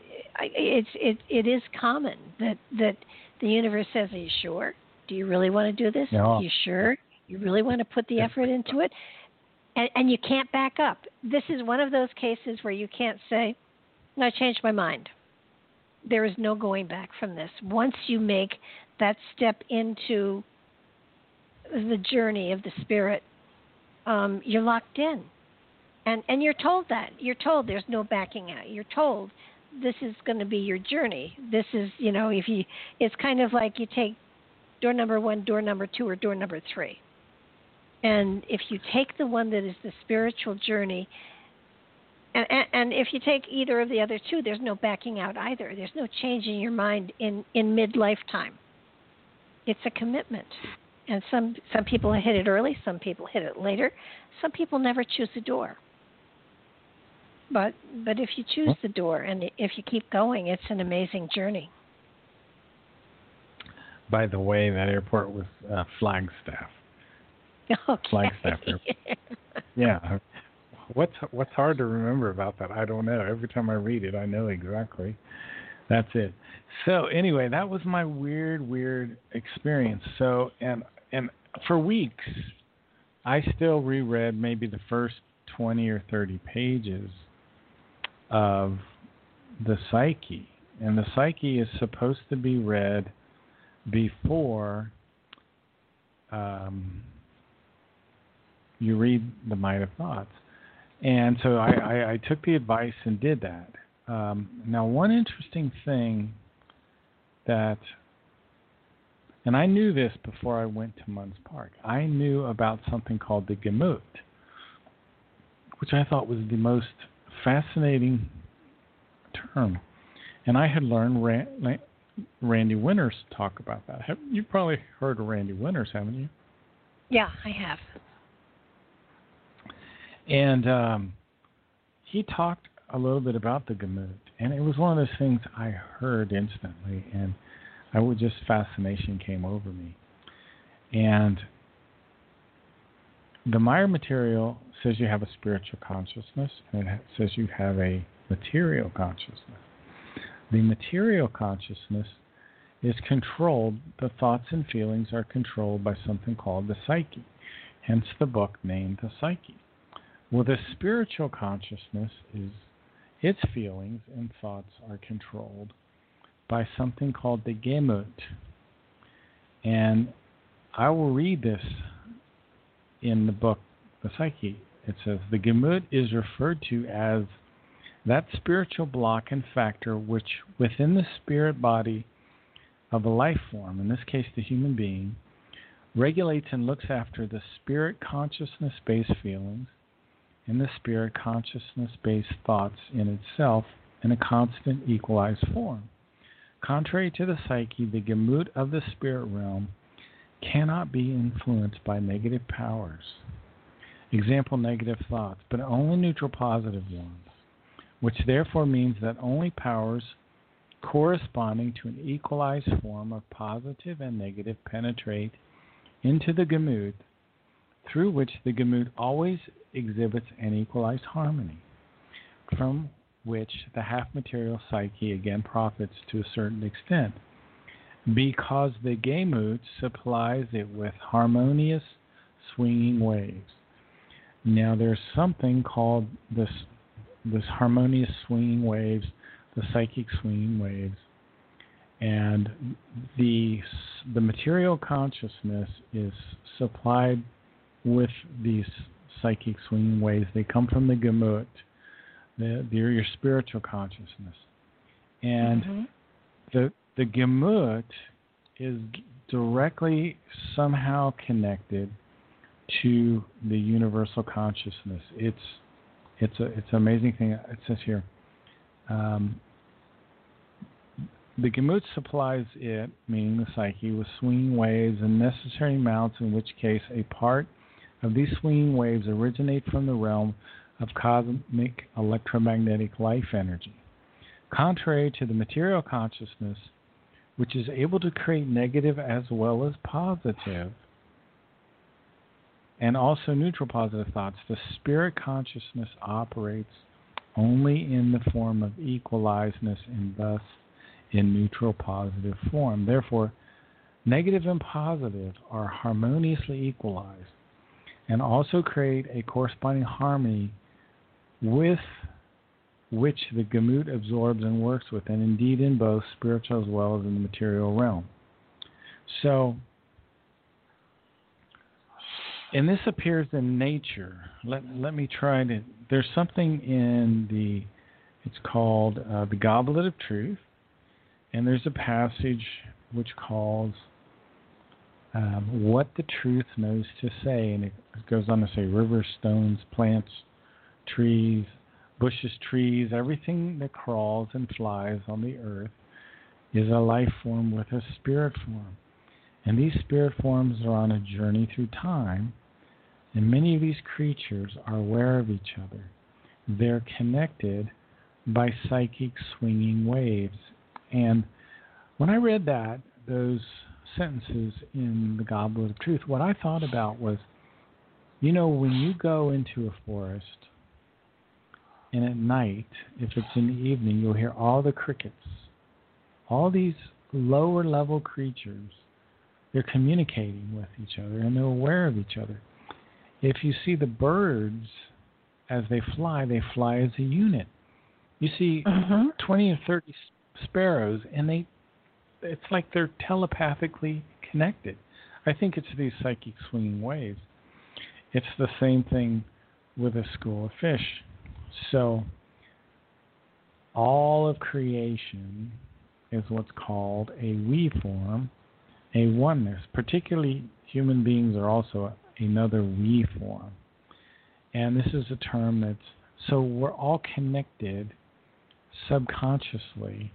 it's it it is common that that the universe says, "Are you sure? Do you really want to do this? Yeah. Are you sure? You really want to put the effort into it?" And, and you can't back up. This is one of those cases where you can't say, "No, I changed my mind." There is no going back from this. Once you make that step into the journey of the spirit, um, you're locked in, and and you're told that you're told there's no backing out. You're told this is going to be your journey. This is you know if you it's kind of like you take door number one, door number two, or door number three. And if you take the one that is the spiritual journey, and, and, if you take either of the other two, there's no backing out either. There's no changing your mind in in mid lifetime. It's a commitment, and some some people hit it early, some people hit it later, some people never choose a door. But but if you choose the door and if you keep going, it's an amazing journey. By the way, that airport was uh, Flagstaff. [LAUGHS] Okay. Flagstaff Airport. [LAUGHS] yeah. What's what's hard to remember about that? I don't know. Every time I read it, I know exactly. That's it. So anyway, that was my weird, weird experience. So and and for weeks, I still reread maybe the first twenty or thirty pages of the psyche, and the psyche is supposed to be read before um, you read the Might of Thoughts. And so I, I, I took the advice and did that. Um, now, one interesting thing that, and I knew this before I went to Munds Park, I knew about something called the Gemut, which I thought was the most fascinating term. And I had learned Randy Winters talk about that. Have, you've probably heard of Randy Winters, haven't you? Yeah, I have. And um, he talked a little bit about the Gemut, and it was one of those things I heard instantly, and I would just fascination came over me. And the Meier material says you have a spiritual consciousness, and it says you have a material consciousness. The material consciousness is controlled, the thoughts and feelings are controlled by something called the psyche, hence the book named The Psyche. Well, the spiritual consciousness is its feelings and thoughts are controlled by something called the Gemut. And I will read this in the book, The Psyche. It says, The Gemut is referred to as that spiritual block and factor which within the spirit body of a life form, in this case the human being, regulates and looks after the spirit consciousness based feelings and the spirit consciousness based thoughts in itself in a constant equalized form. Contrary to the psyche, the gemut of the spirit realm cannot be influenced by negative powers. Example negative thoughts, but only neutral positive ones which therefore means that only powers corresponding to an equalized form of positive and negative penetrate into the gemut, through which the gemut always exhibits an equalized harmony, from which the half material psyche again profits to a certain extent, because the gemut supplies it with harmonious swinging waves. Now, there's something called this this harmonious swinging waves, the psychic swinging waves, and the the material consciousness is supplied with these psychic swinging waves. They come from the gemut, the, the your spiritual consciousness, and mm-hmm. the the gemut is directly somehow connected to the universal consciousness. It's it's a it's an amazing thing. It says here. Um, the Gemut supplies it, meaning the psyche, with swinging waves and necessary amounts, in which case a part of these swinging waves originate from the realm of cosmic electromagnetic life energy. Contrary to the material consciousness, which is able to create negative as well as positive, and also neutral positive thoughts, the spirit consciousness operates only in the form of equalizedness and thus in neutral positive form. Therefore, negative and positive are harmoniously equalized and also create a corresponding harmony with which the gemut absorbs and works with, and indeed in both spiritual as well as in the material realm. So, and this appears in nature. Let let me try to. There's something in the. It's called uh, the Goblet of Truth, and there's a passage which calls um, what the truth knows to say, and it goes on to say rivers, stones, plants, trees, bushes, trees, everything that crawls and flies on the earth is a life form with a spirit form. And these spirit forms are on a journey through time, and many of these creatures are aware of each other. They're connected by psychic swinging waves. And when I read that, those sentences in the Goblet of Truth, what I thought about was you know, when you go into a forest, and at night, if it's in the evening, you'll hear all the crickets, all these lower level creatures. They're communicating with each other and they're aware of each other. If you see the birds as they fly, they fly as a unit. You see mm-hmm. 20 or 30 sparrows, and they it's like they're telepathically connected. I think it's these psychic swinging waves. It's the same thing with a school of fish. So, all of creation is what's called a we form, a oneness. Particularly, human beings are also another we form. And this is a term that's so we're all connected subconsciously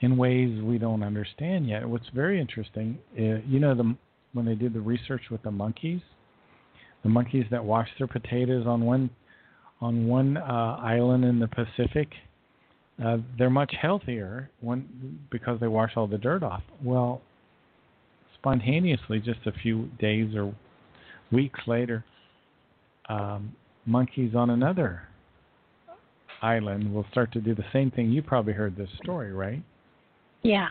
in ways we don't understand yet. What's very interesting, is, you know, the, when they did the research with the monkeys, the monkeys that washed their potatoes on one on one uh, island in the Pacific, uh, they're much healthier when because they wash all the dirt off. Well, spontaneously, just a few days or weeks later, um, monkeys on another island will start to do the same thing. You probably heard this story, right? Yeah.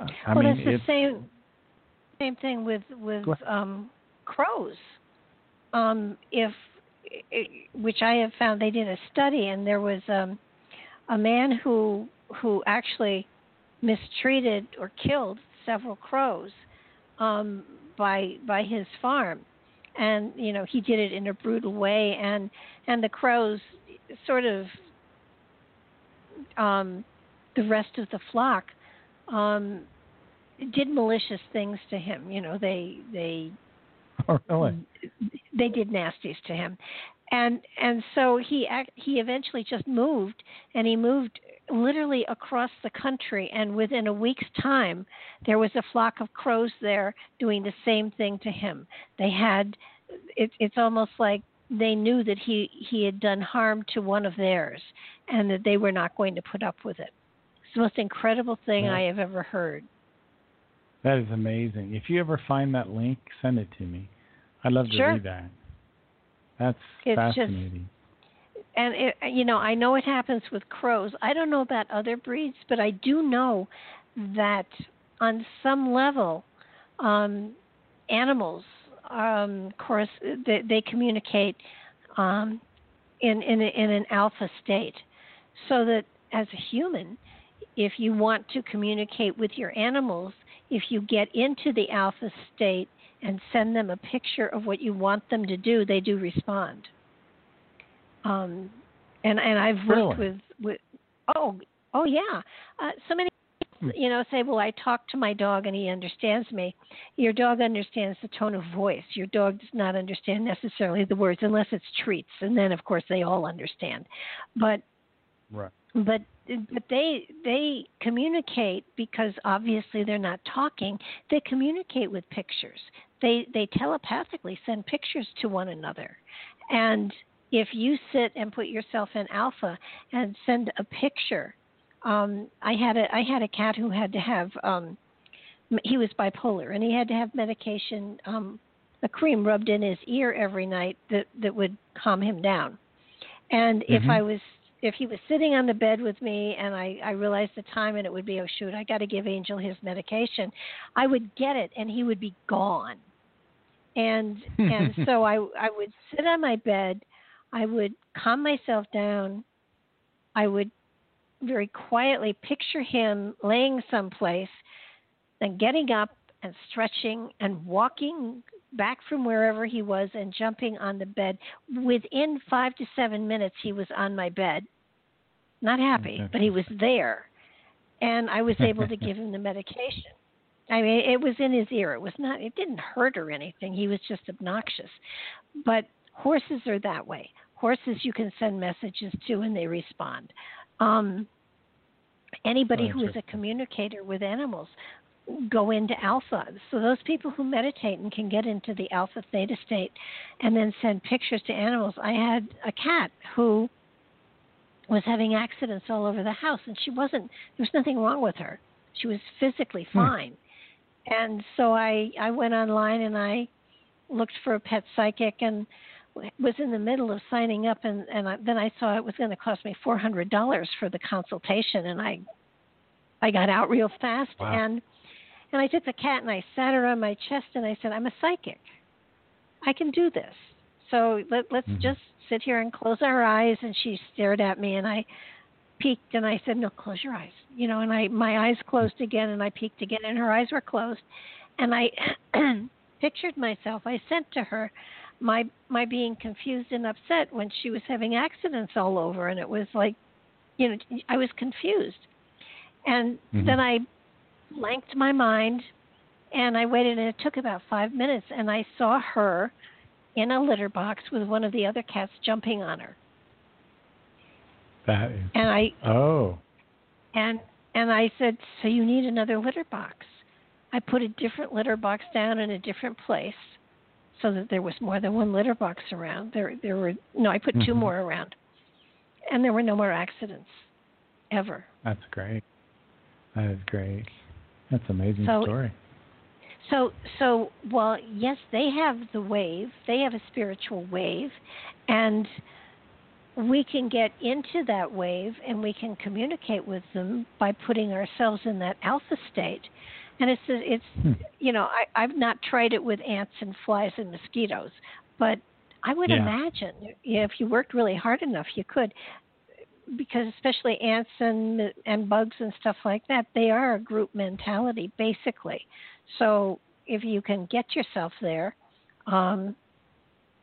I well, mean, it's the same same thing with with um, crows. Um, if which I have found they did a study and there was um, a man who who actually mistreated or killed several crows um, by by his farm, and you know he did it in a brutal way, and and the crows sort of um, the rest of the flock um, did malicious things to him. You know they they [LAUGHS] oh, really? they did nasties to him, and and so he he eventually just moved, and he moved literally across the country. And within a week's time, there was a flock of crows there doing the same thing to him. They had it, it's almost like they knew that he he had done harm to one of theirs, and that they were not going to put up with it. It's the most incredible thing yeah. I have ever heard. That is amazing. If you ever find that link, send it to me. I'd love to sure. read that. That's it's fascinating. Just, and it, you know, I know it happens with crows. I don't know about other breeds, but I do know that on some level, um, animals, um, of course, they, they communicate um, in in, a, in an alpha state, so that as a human, if you want to communicate with your animals, if you get into the alpha state, and send them a picture of what you want them to do, they do respond. Um, and and I've worked really? with with oh oh yeah, uh, so many hmm. you know say well I talk to my dog and he understands me. Your dog understands the tone of voice. Your dog does not understand necessarily the words unless it's treats, and then of course they all understand. But right. but but they they communicate because obviously they're not talking. They communicate with pictures. They they telepathically send pictures to one another, and if you sit and put yourself in alpha and send a picture, um, I had a I had a cat who had to have um, he was bipolar and he had to have medication um, a cream rubbed in his ear every night that that would calm him down. And mm-hmm. if I was if he was sitting on the bed with me and I, I realized the time and it would be, oh shoot, I got to give Angel his medication, I would get it and he would be gone. And and so [LAUGHS] I I would sit on my bed, I would calm myself down, I would very quietly picture him laying someplace, then getting up and stretching and walking back from wherever he was and jumping on the bed. Within five to seven minutes, he was on my bed. Not happy, but he was there. And I was able to give him the medication. I mean, it was in his ear. It was not, it didn't hurt or anything. He was just obnoxious. But horses are that way. Horses you can send messages to and they respond. Um, anybody who is a communicator with animals go into alpha. So those people who meditate and can get into the alpha theta state and then send pictures to animals. I had a cat who was having accidents all over the house and she wasn't there was nothing wrong with her. She was physically hmm. fine. Hmm. And so I I went online and I looked for a pet psychic and was in the middle of signing up and and I, then I saw it was going to cost me $400 for the consultation and I I got out real fast wow. and and I took the cat and I sat her on my chest and I said, I'm a psychic. I can do this. So let, let's mm-hmm. just sit here and close our eyes. And she stared at me and I peeked and I said, No, close your eyes. You know, and I my eyes closed again and I peeked again and her eyes were closed. And I [CLEARS THROAT] pictured myself. I sent to her my my being confused and upset when she was having accidents all over and it was like you know I was confused. And mm-hmm. then I blanked my mind and I waited and it took about five minutes and I saw her in a litter box with one of the other cats jumping on her. That is and I Oh. And and I said, So you need another litter box. I put a different litter box down in a different place so that there was more than one litter box around. There there were no I put mm-hmm. two more around. And there were no more accidents ever. That's great. That is great. That's an amazing so, story. So, so well, yes, they have the wave. They have a spiritual wave, and we can get into that wave and we can communicate with them by putting ourselves in that alpha state. And it's it's hmm. you know I I've not tried it with ants and flies and mosquitoes, but I would yeah. imagine if you worked really hard enough, you could because especially ants and and bugs and stuff like that, they are a group mentality basically. So if you can get yourself there, um,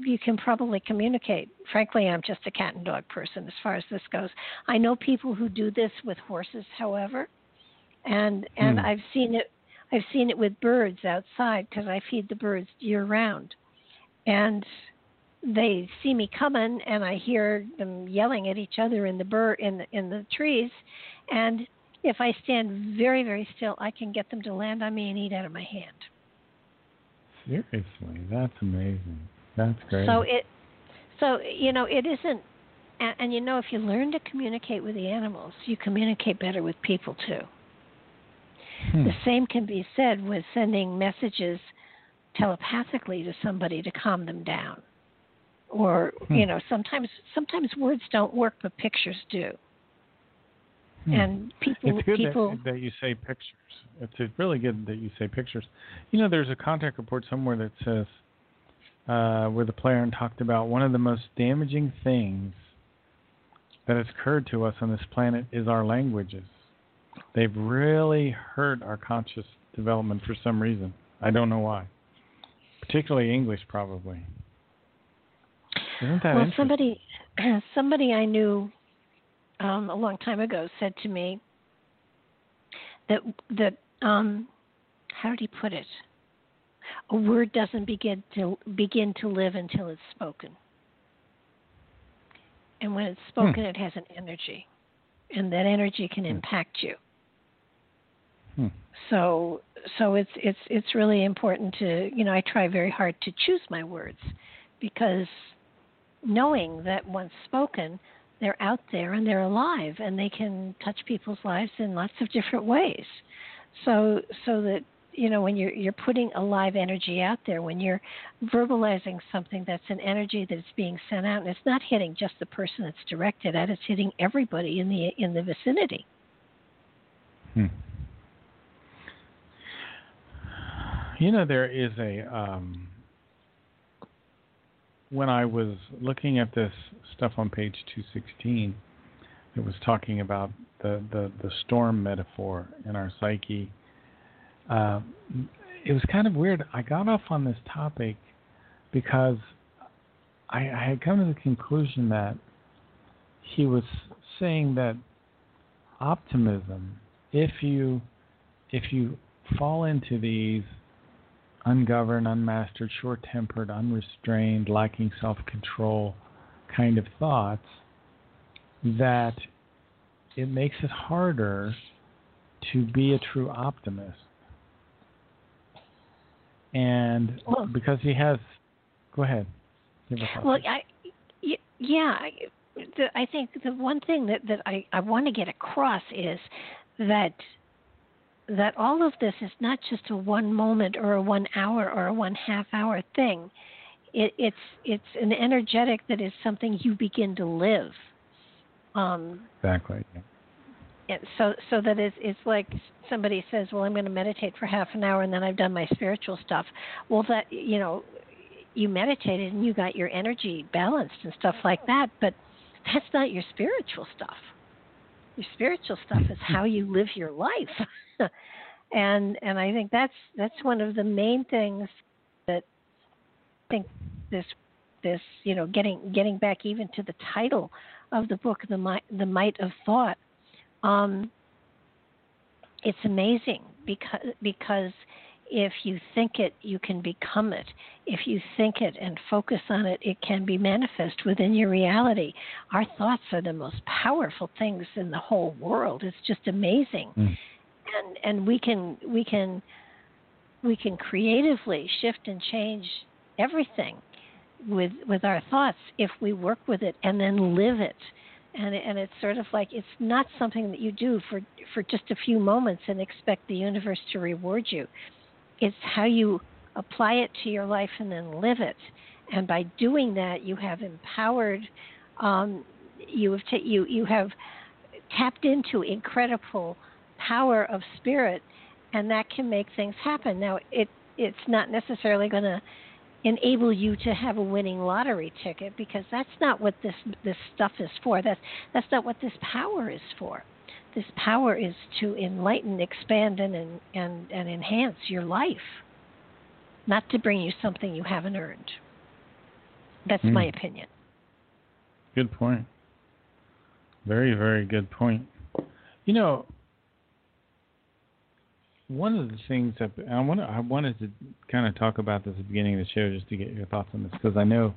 you can probably communicate. Frankly, I'm just a cat and dog person as far as this goes. I know people who do this with horses, however, and and hmm. I've seen it. I've seen it with birds outside because I feed the birds year round, and they see me coming and I hear them yelling at each other in the bur- in the, in the trees and if I stand very very still I can get them to land on me and eat out of my hand. Seriously, that's amazing. That's great. So it so you know it isn't and, and you know if you learn to communicate with the animals, you communicate better with people too. Hmm. The same can be said with sending messages telepathically to somebody to calm them down or hmm. you know sometimes sometimes words don't work but pictures do hmm. and people it's good people that, that, you say pictures it's really good that you say pictures you know there's a contact report somewhere that says uh, where the Plejaren talked about one of the most damaging things that has occurred to us on this planet is our languages. They've really hurt our conscious development for some reason. I don't know why. Particularly english probably. Isn't that well, somebody, [CLEARS THROAT] somebody I knew um, a long time ago said to me that that um, how did he put it? A word doesn't begin to begin to live until it's spoken, and when it's spoken, hmm. it has an energy, and that energy can hmm. impact you. Hmm. So so it's it's it's really important to you know I try very hard to choose my words because knowing that once spoken, they're out there and they're alive and they can touch people's lives in lots of different ways. So so that you know when you're you're putting a live energy out there, when you're verbalizing something that's an energy that's being sent out, and it's not hitting just the person it's directed at, it's hitting everybody in the in the vicinity. Hmm. You know there is a um, when I was looking at this stuff on page 216, it was talking about the, the, the storm metaphor in our psyche. Uh, it was kind of weird. I got off on this topic because I, I had come to the conclusion that he was saying that optimism, if you if you fall into these ungoverned, unmastered, short tempered, unrestrained, lacking self control kind of thoughts, that it makes it harder to be a true optimist. And well, because he has, go ahead. Well, I, yeah, I think the one thing that, that I, I want to get across is that that all of this is not just a one moment or a one hour or a one half hour thing. It, it's it's an energetic that is something you begin to live. Um, exactly. Yeah. So so that it's it's like somebody says, well, I'm going to meditate for half an hour and then I've done my spiritual stuff. Well, that you know, you meditated and you got your energy balanced and stuff like that, but that's not your spiritual stuff. Your spiritual stuff is how you live your life. [LAUGHS] and and I think that's that's one of the main things that I think this this you know getting getting back even to the title of the book the might the might of thought um, it's amazing because because if you think it you can become it. If you think it and focus on it it can be manifest within your reality. Our thoughts are the most powerful things in the whole world. It's just amazing. Mm and and we can we can we can creatively shift and change everything with with our thoughts if we work with it and then live it and and it's sort of like it's not something that you do for for just a few moments and expect the universe to reward you it's how you apply it to your life and then live it and by doing that you have empowered um, you have you you have tapped into incredible power of spirit, and that can make things happen. Now, it it's not necessarily going to enable you to have a winning lottery ticket because that's not what this this stuff is for. That's that's not what this power is for. This power is to enlighten, expand, and and and enhance your life, not to bring you something you haven't earned. That's mm. my opinion. Good point. Very, very good point. You know, one of the things that I want I wanted to kind of talk about this at the beginning of the show just to get your thoughts on this because I know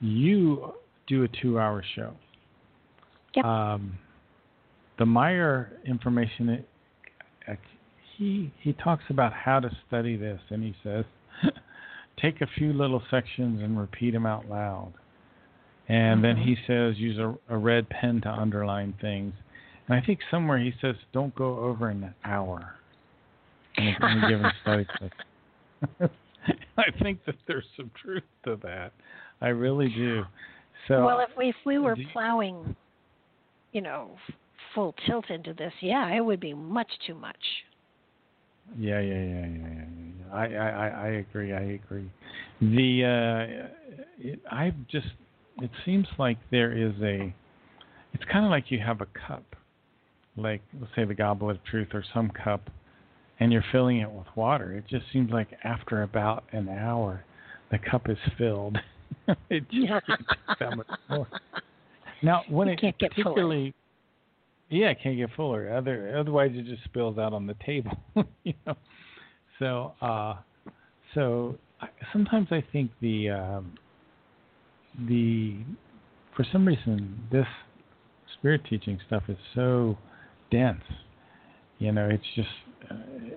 you do a two-hour show. Yep. Um, the Meier information, it, it, he he talks about how to study this, and he says, [LAUGHS] take a few little sections and repeat them out loud, and mm-hmm. then he says use a, a red pen to underline things, and I think somewhere he says don't go over an hour in any given study session. I think that there's some truth to that. I really do. So well, if we if we were plowing, you know, full tilt into this, yeah, it would be much too much. Yeah, yeah, yeah, yeah, yeah. yeah. I, I, I agree. I agree. The uh, it, I just it seems like there is a. It's kind of like you have a cup, like let's say the goblet of truth or some cup, and you're filling it with water, it just seems like after about an hour, the cup is filled. [LAUGHS] it just can't that much more. Now, when you it can't particularly, yeah, it can't get fuller. Other, otherwise, it just spills out on the table. [LAUGHS] you know, so uh, so I, sometimes I think the um, the for some reason this spirit teaching stuff is so dense. You know, it's just uh,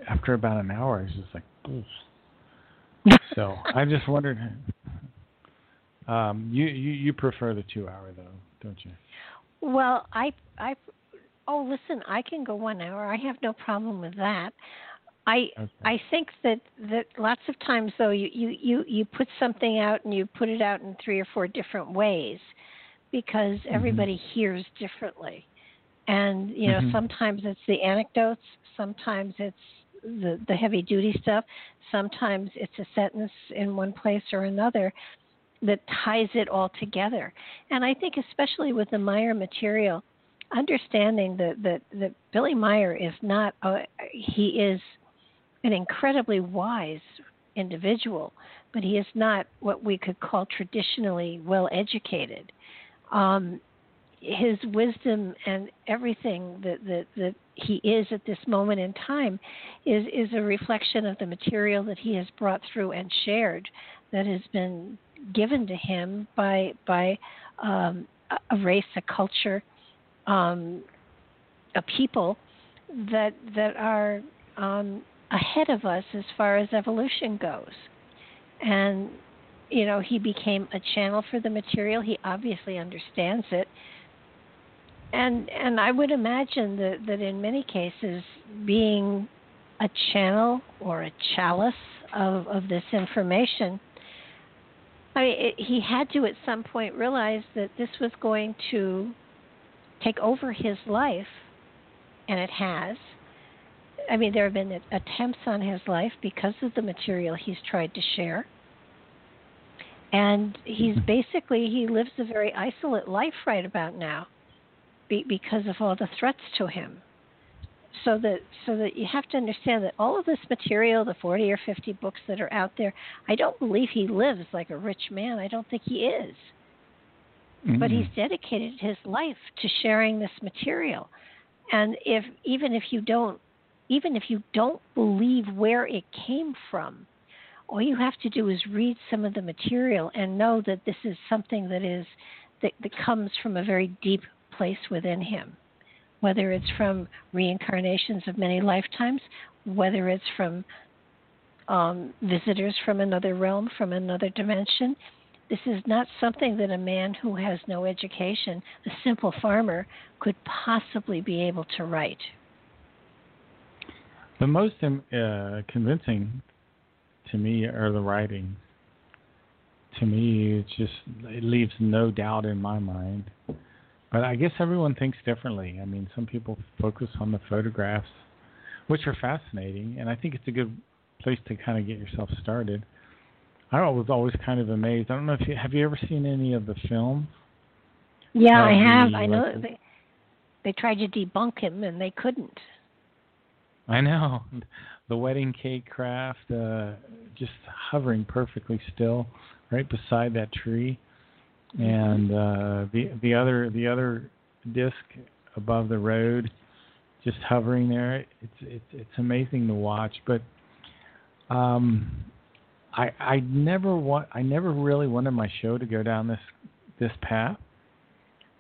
after about an hour, it's just like, Oof. so [LAUGHS] I just wondered. Um, you, you you prefer the two hour though, don't you? Well, I I oh listen, I can go one hour. I have no problem with that. I okay. I think that that lots of times though you, you you you put something out and you put it out in three or four different ways because mm-hmm. everybody mm-hmm. hears differently. And you know, mm-hmm. sometimes it's the anecdotes, sometimes it's the the heavy duty stuff, sometimes it's a sentence in one place or another that ties it all together. And I think especially with the Meier material, understanding that that, that Billy Meier is not a, he is an incredibly wise individual, but he is not what we could call traditionally well educated. Um, his wisdom and everything that, that, that he is at this moment in time is, is a reflection of the material that he has brought through and shared that has been given to him by by um, a race, a culture, um, a people that that are um, ahead of us as far as evolution goes. And you know, he became a channel for the material. He obviously understands it. And and I would imagine that, that in many cases being a channel or a chalice of, of this information I mean, it, he had to at some point realize that this was going to take over his life, and it has. I mean, there have been attempts on his life because of the material he's tried to share. And he's mm-hmm. basically, he lives a very isolate life right about now be, because of all the threats to him so that so that you have to understand that all of this material, the 40 or 50 books that are out there, I don't believe he lives like a rich man. I don't think he is. Mm-hmm. But he's dedicated his life to sharing this material. And if even if you don't even if you don't believe where it came from, all you have to do is read some of the material and know that this is something that is that, that comes from a very deep place within him whether it's from reincarnations of many lifetimes, whether it's from um, visitors from another realm, from another dimension. This is not something that a man who has no education, a simple farmer, could possibly be able to write. The most um, uh, convincing to me are the writings. To me, it just it leaves no doubt in my mind but I guess everyone thinks differently. I mean, some people focus on the photographs, which are fascinating, and I think it's a good place to kind of get yourself started. I was always kind of amazed. I don't know if you have you ever seen any of the films. Yeah, I have. I know they they tried to debunk him and they couldn't. I know [LAUGHS] the wedding cake craft, uh, just hovering perfectly still, right beside that tree and uh, the the other the other disc above the road, just hovering there. It's it's it's amazing to watch, but um, I I never want I never really wanted my show to go down this this path.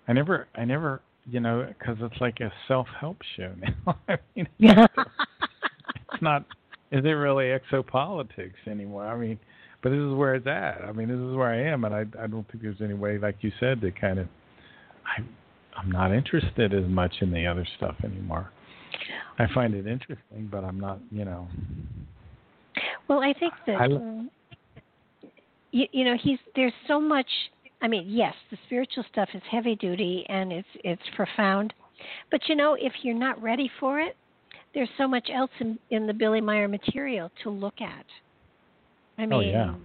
I never I never you know because it's like a self help show [LAUGHS] now. I mean, yeah. it's not. [LAUGHS] Is it really exopolitics anymore? I mean, but this is where it's at. I mean, this is where I am, and I I don't think there's any way, like you said, to kind of I I'm not interested as much in the other stuff anymore. I find it interesting, but I'm not, you know. Well, I think that I, um, you, you know he's there's so much. I mean, yes, the spiritual stuff is heavy duty and it's it's profound, but you know if you're not ready for it, there's so much else in in the Billy Meier material to look at. I mean, oh, yeah.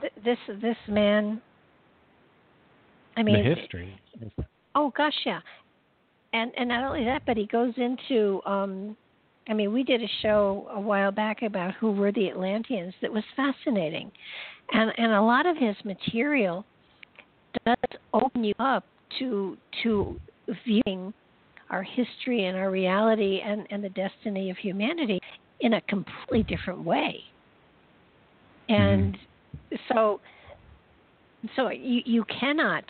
th- this this man. I mean, the history. Oh gosh, yeah, and and not only that, but he goes into. um I mean, we did a show a while back about who were the Atlanteans that was fascinating, and and a lot of his material does open you up to to viewing our history and our reality and, and the destiny of humanity in a completely different way. And mm-hmm. so so you you cannot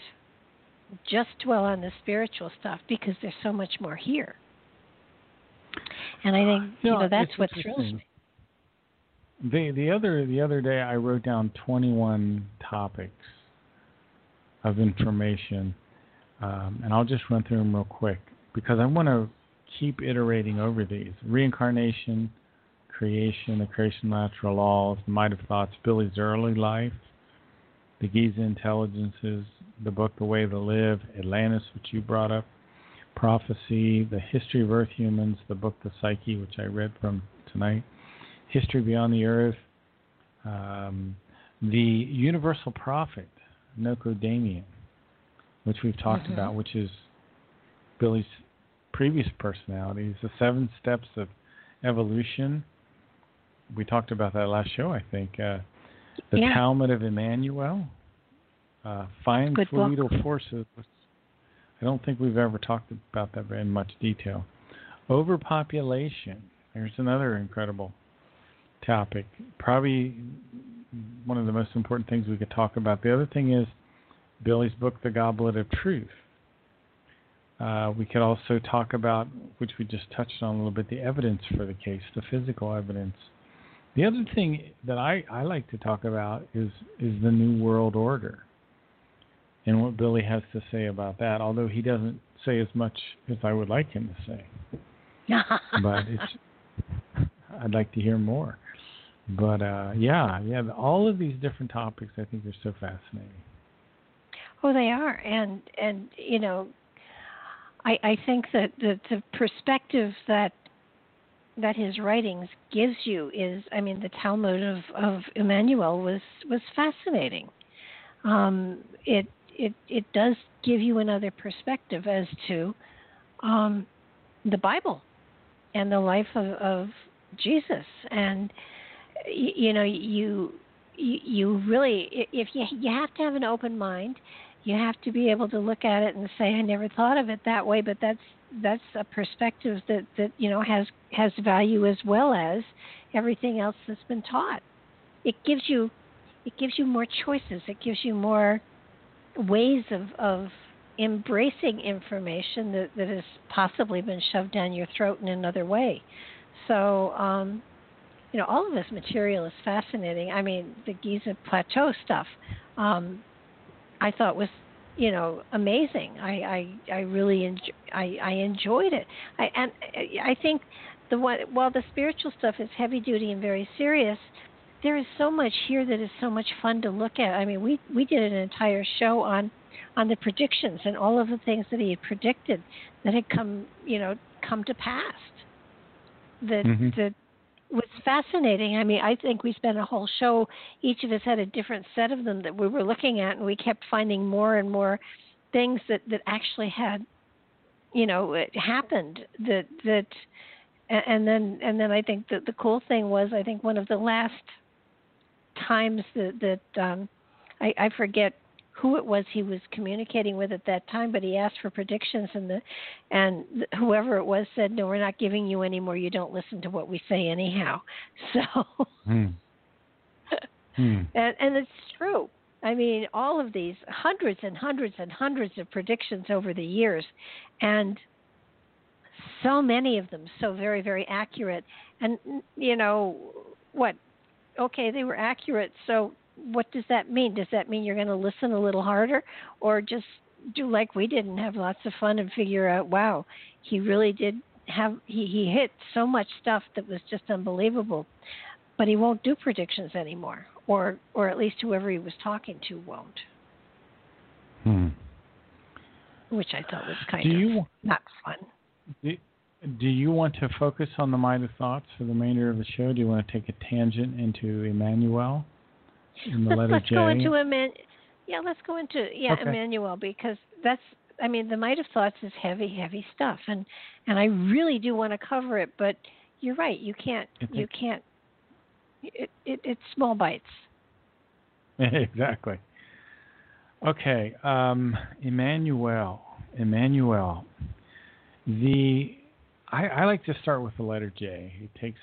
just dwell on the spiritual stuff because there's so much more here. And I think you know that's what thrills me. The the other the other day I wrote down 21 topics of information, um, and I'll just run through them real quick because I want to keep iterating over these reincarnation, creation, the creation natural laws, the might of thoughts, Billy's early life, the Giza intelligences, the book The Way to Live, Atlantis, which you brought up, prophecy, the history of Earth humans, the book The Psyche, which I read from tonight, history beyond the Earth, um, the universal prophet, Nokodemion, which we've talked mm-hmm. about, which is Billy's previous personalities, the seven steps of evolution, we talked about that last show, I think. Uh, the Yeah. Talmud of Emmanuel, uh, Fine Good book. Fluidal Forces. I don't think we've ever talked about that in much detail. Overpopulation. There's another incredible topic. Probably one of the most important things we could talk about. The other thing is Billy's book, The Goblet of Truth. Uh, we could also talk about, which we just touched on a little bit, the evidence for the case, the physical evidence. The other thing that I, I like to talk about is is the New World Order and what Billy has to say about that, although he doesn't say as much as I would like him to say. [LAUGHS] But it's I'd like to hear more. But uh, yeah, yeah, all of these different topics I think are so fascinating. Oh, they are, and and you know, I I think that the the perspective that that his writings gives you is, I mean, the Talmud of of Emmanuel was was fascinating. Um, it it it does give you another perspective as to um, the Bible and the life of, of Jesus, and y- you know you you, you really if you you have to have an open mind you have to be able to look at it and say i never thought of it that way but that's that's a perspective that that you know has has value as well as everything else that's been taught. It gives you it gives you more choices. It gives you more ways of of embracing information that that has possibly been shoved down your throat in another way. So um you know, all of this material is fascinating. I mean, the Giza Plateau stuff, um, I thought was, you know, amazing. I I, I really enjoy, I I enjoyed it. I and I think the one while the spiritual stuff is heavy duty and very serious, there is so much here that is so much fun to look at. I mean, we we did an entire show on on the predictions and all of the things that he had predicted that had come, you know, come to pass. That Mhm. that was fascinating. I mean, I think we spent a whole show. Each of us had a different set of them that we were looking at, and we kept finding more and more things that that actually had, you know, it happened. That that, and then and then I think that the cool thing was I think one of the last times that that um, I, I forget who it was he was communicating with at that time, but he asked for predictions, and the and whoever it was said, "No, we're not giving you any more. You don't listen to what we say anyhow." [LAUGHS] So, Hmm. [LAUGHS] Hmm. and and it's true. I mean, all of these hundreds and hundreds and hundreds of predictions over the years, and so many of them so very very accurate. And you know what? Okay, they were accurate. So what does that mean? Does that mean you're going to listen a little harder, or just do like we did and have lots of fun and figure out, wow, he really did have he he hit so much stuff that was just unbelievable. But he won't do predictions anymore, or or at least whoever he was talking to won't, Hmm. which I thought was kind Do of you not fun. do, do you want to focus on the Might of Thoughts for the remainder of the show? Do you want to take a tangent into Emmanuel in the let's letter let's J? go into Eman- yeah let's go into yeah Okay. Emmanuel because that's I mean the might of thoughts is heavy heavy stuff and and I really do want to cover it but you're right you can't you can't it, it it's small bites [LAUGHS] exactly. Okay, um, Emmanuel. Emmanuel. The I, I like to start with the letter J. It takes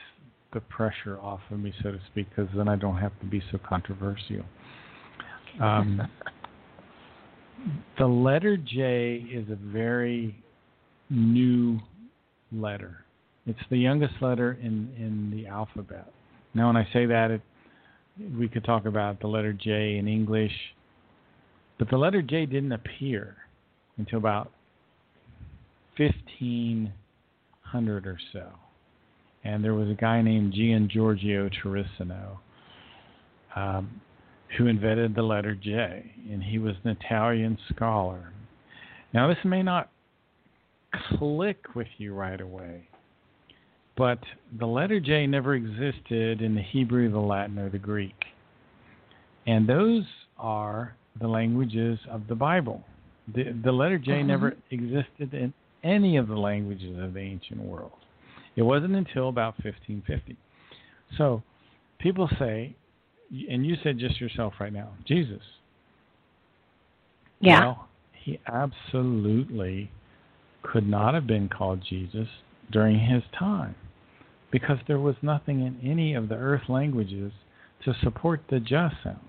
the pressure off of me, so to speak, because then I don't have to be so controversial. Um, the letter J is a very new letter. It's the youngest letter in, in the alphabet. Now, when I say that, it, we could talk about the letter J in English, but the letter J didn't appear until about 1500 or so. And there was a guy named Gian Giorgio Trissino um, who invented the letter J, and he was an Italian scholar. Now, this may not click with you right away, but the letter J never existed in the Hebrew, the Latin, or the Greek. And those are the languages of the Bible. The, the letter J Mhm. never existed in any of the languages of the ancient world. It wasn't until about 1550. So people say, and you said just yourself right now, Jesus. Yeah. Well, he absolutely could not have been called Jesus during his time because there was nothing in any of the earth languages to support the just sound.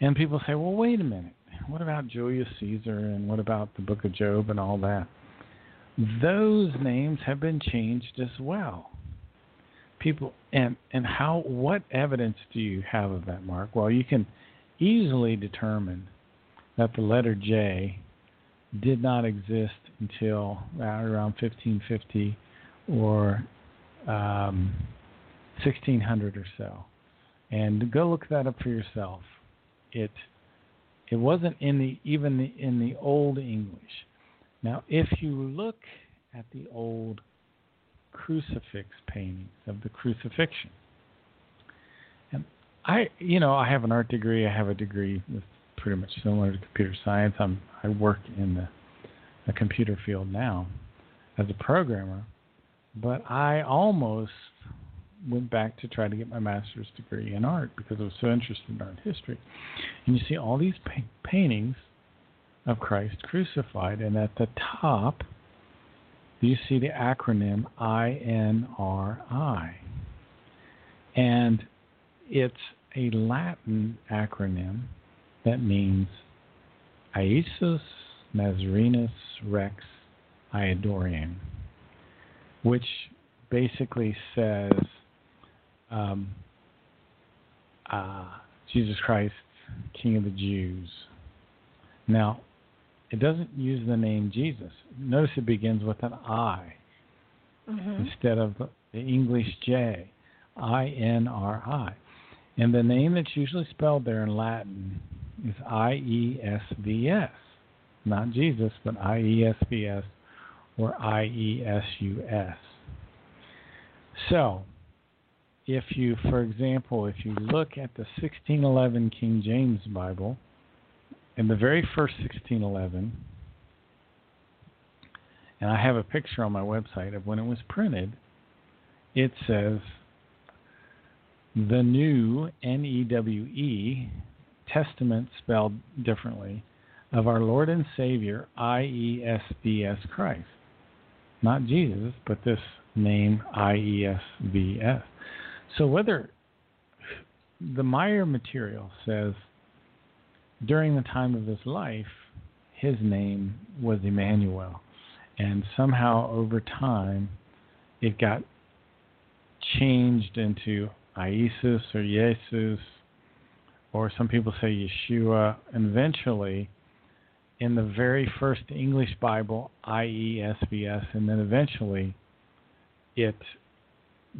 And people say, well, wait a minute. What about Julius Caesar and what about the book of Job and all that? Those names have been changed as well. People and and how what evidence do you have of that, Mark? Well, you can easily determine that the letter J did not exist until around 1550 or um, 1600 or so. And go look that up for yourself. It it wasn't in the even the, in the old English. Now, if you look at the old crucifix paintings of the crucifixion, and I, you know, I have an art degree. I have a degree that's pretty much similar to computer science. I'm I work in the, the computer field now as a programmer, but I almost went back to try to get my master's degree in art because I was so interested in art history. And you see all these pa- paintings of Christ crucified, and at the top, you see the acronym INRI. And it's a Latin acronym that means Iesus Nazarenus Rex Iudaeorum, which basically says um, uh, Jesus Christ, King of the Jews. Now, it doesn't use the name Jesus. Notice it begins with an I Mm-hmm. instead of the, the English J, I N R I. And the name that's usually spelled there in Latin is I E S V S. Not Jesus, but I E S V S or I E S U S. So, if you, for example, if you look at the 1611 King James Bible, in the very first 1611, and I have a picture on my website of when it was printed, it says the new N E W E Testament spelled differently of our Lord and Savior I E S V S Christ. Not Jesus, but this name I E S V S. So whether the Meier material says during the time of his life, his name was Emmanuel. And somehow over time, it got changed into Iesus or Jesus, or some people say Yeshua. And eventually, in the very first English Bible, IESVS, and then eventually it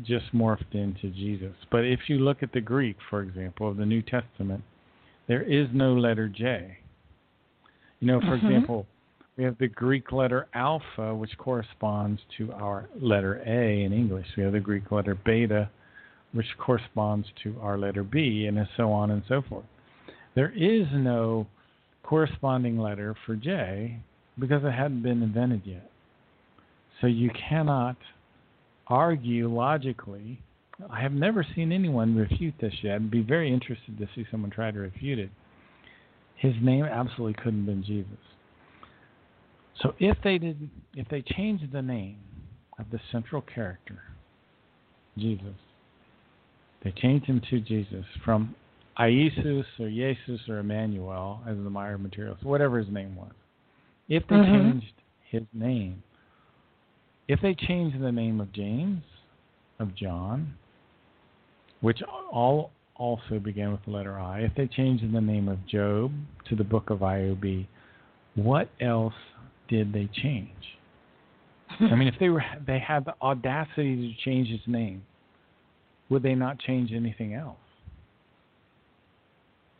just morphed into Jesus. But if you look at the Greek, for example, of the New Testament, there is no letter J. You know, for Mhm. example, we have the Greek letter alpha, which corresponds to our letter A in English. We have the Greek letter beta, which corresponds to our letter B, and so on and so forth. There is no corresponding letter for J because it hadn't been invented yet. So you cannot argue logically. I have never seen anyone refute this yet. I'd be very interested to see someone try to refute it. His name absolutely couldn't have been Jesus. So if they did, if they changed the name of the central character, Jesus, they changed him to Jesus from Iesus or Jesus or Emmanuel as the Meier materials, whatever his name was. If they Mhm. changed his name, if they changed the name of James, of John, which all also began with the letter I, if they changed the name of Job to the book of IOB, what else did they change? I mean, if they were they had the audacity to change his name, would they not change anything else?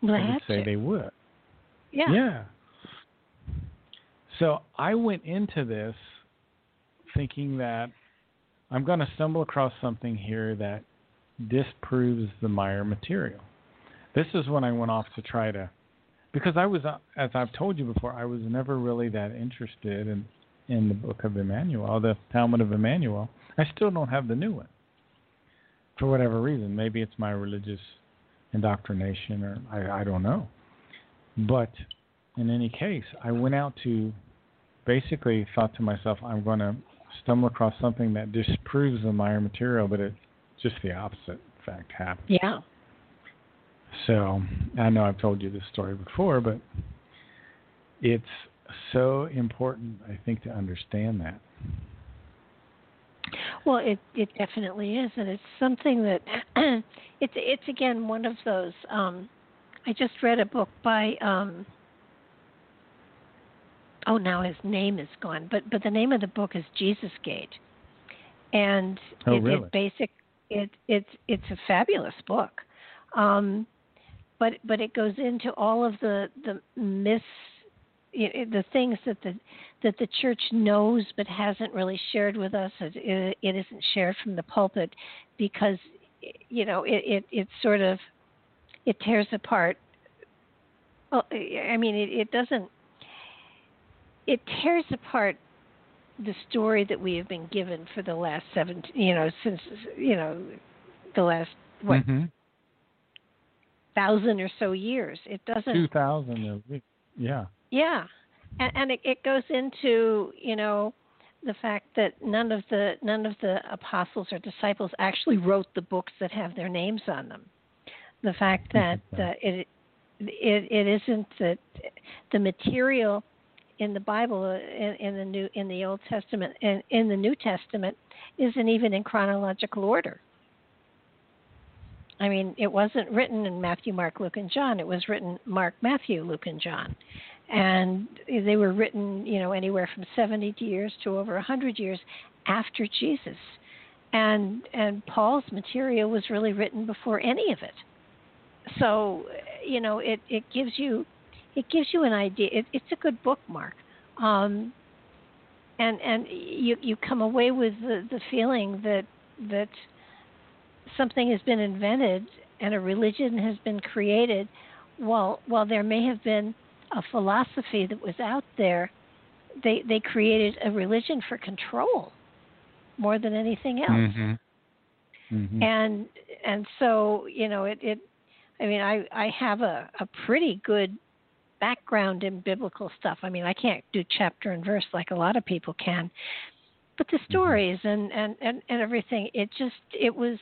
Well, I would say to. they would. yeah. Yeah. So I went into this thinking that I'm going to stumble across something here that disproves the Meier material. This is when I went off to try to, because I was, as I've told you before, I was never really that interested in in the book of Emmanuel, the Talmud of Emmanuel. I still don't have the new one. for whatever reason. Maybe it's my religious indoctrination, or I, I don't know. But in any case, I went out to basically thought to myself, I'm going to stumble across something that disproves the Meier material, but it just the opposite fact happened. Yeah. So I know I've told you this story before, but it's so important, I think, to understand that. Well, it it definitely is, and it's something that [CLEARS THROAT] it's it's again one of those. Um, I just read a book by um, oh now his name is gone, but but the name of the book is Jesus Gate, and oh, it, really? it basic it it's it's a fabulous book. Um, but but it goes into all of the the myths the things that the that the church knows but hasn't really shared with us it, it isn't shared from the pulpit because you know it, it it sort of it tears apart well i mean it, it doesn't it tears apart the story that we have been given for the last seven you know since you know the last what mm-hmm. thousand or so years it doesn't two thousand yeah yeah, and, and it, it goes into you know the fact that none of the none of the apostles or disciples actually wrote the books that have their names on them. The fact that uh, it, it it isn't that the material in the Bible uh, in, in the new in the Old Testament and in the New Testament isn't even in chronological order. I mean, it wasn't written in Matthew, Mark, Luke, and John. It was written Mark, Matthew, Luke, and John and they were written, you know, anywhere from 70 years to over 100 years after Jesus. And and Paul's material was really written before any of it. So, you know, it it gives you it gives you an idea. It, it's a good bookmark. Um, and and you you come away with the, the feeling that that something has been invented and a religion has been created while while there may have been a philosophy that was out there, they they created a religion for control more than anything else. Mm-hmm. Mm-hmm. And and so you know it it I mean I I have a a pretty good background in biblical stuff. I mean I can't do chapter and verse like a lot of people can, but the mm-hmm. stories and and and, and everything it just it was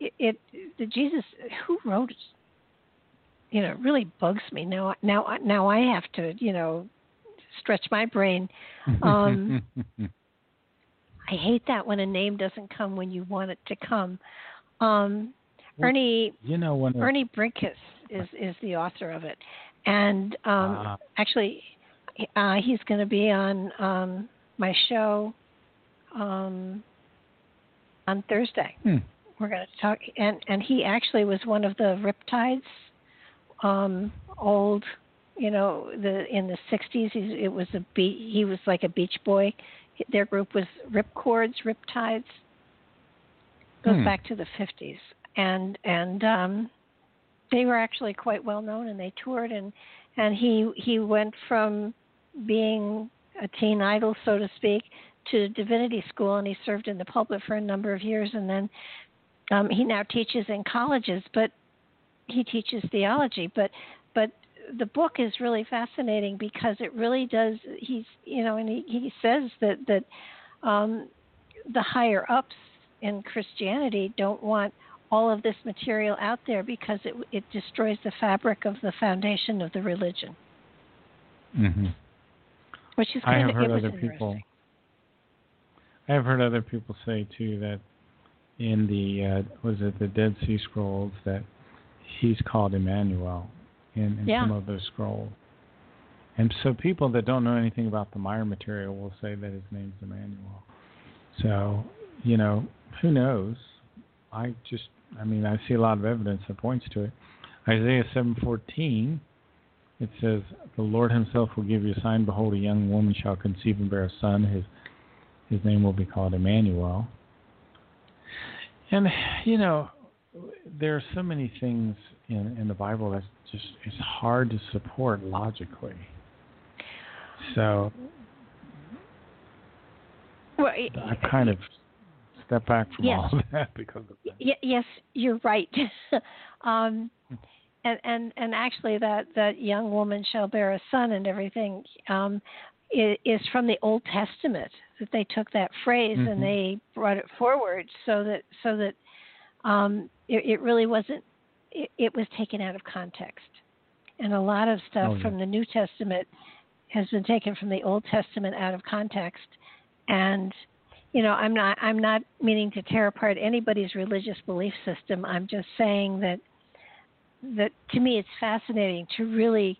it, it the Jesus who wrote it. you know it really bugs me now now now I have to you know stretch my brain um [LAUGHS] I hate that when a name doesn't come when you want it to come um Ernie you know when Ernie Bringas is is the author of it and um uh, actually uh he's going to be on um my show um on Thursday hmm. we're going to talk and and he actually was one of the riptides um, old, you know, the in the '60s. It was a be- he was like a Beach Boy. Their group was Rip Chords, Riptides. Goes hmm. back to the '50s, and and um, they were actually quite well known, and they toured, and and he he went from being a teen idol, so to speak, to divinity school, and he served in the pulpit for a number of years, and then um, he now teaches in colleges. But he teaches theology, but but the book is really fascinating because it really does. He's you know, and he, he says that that um, the higher ups in Christianity don't want all of this material out there because it it destroys the fabric of the foundation of the religion. Mm-hmm. Which is I have of heard other people. I have heard other people say too that in the uh, was it the Dead Sea Scrolls that he's called Emmanuel in, in yeah. some of those scrolls. And so people that don't know anything about the Meier material will say that his name's Emmanuel. So, you know, who knows? I just I mean, I see a lot of evidence that points to it. Isaiah 7:14 it says, "The Lord himself will give you a sign behold a young woman shall conceive and bear a son his his name will be called Emmanuel." And you know, there are so many things in in the Bible that just it's hard to support logically. So well, I kind of step back from yes. all of that [LAUGHS] because of that. Y- yes, you're right. [LAUGHS] um, and and and actually, that that young woman shall bear a son and everything um, is, is from the Old Testament. That they took that phrase mm-hmm. and they brought it forward so that so that um, it, it really wasn't. It, it was taken out of context, and a lot of stuff oh, yeah. from the New Testament has been taken from the Old Testament out of context, and you know i'm not i'm not meaning to tear apart anybody's religious belief system. I'm just saying that that to me it's fascinating to really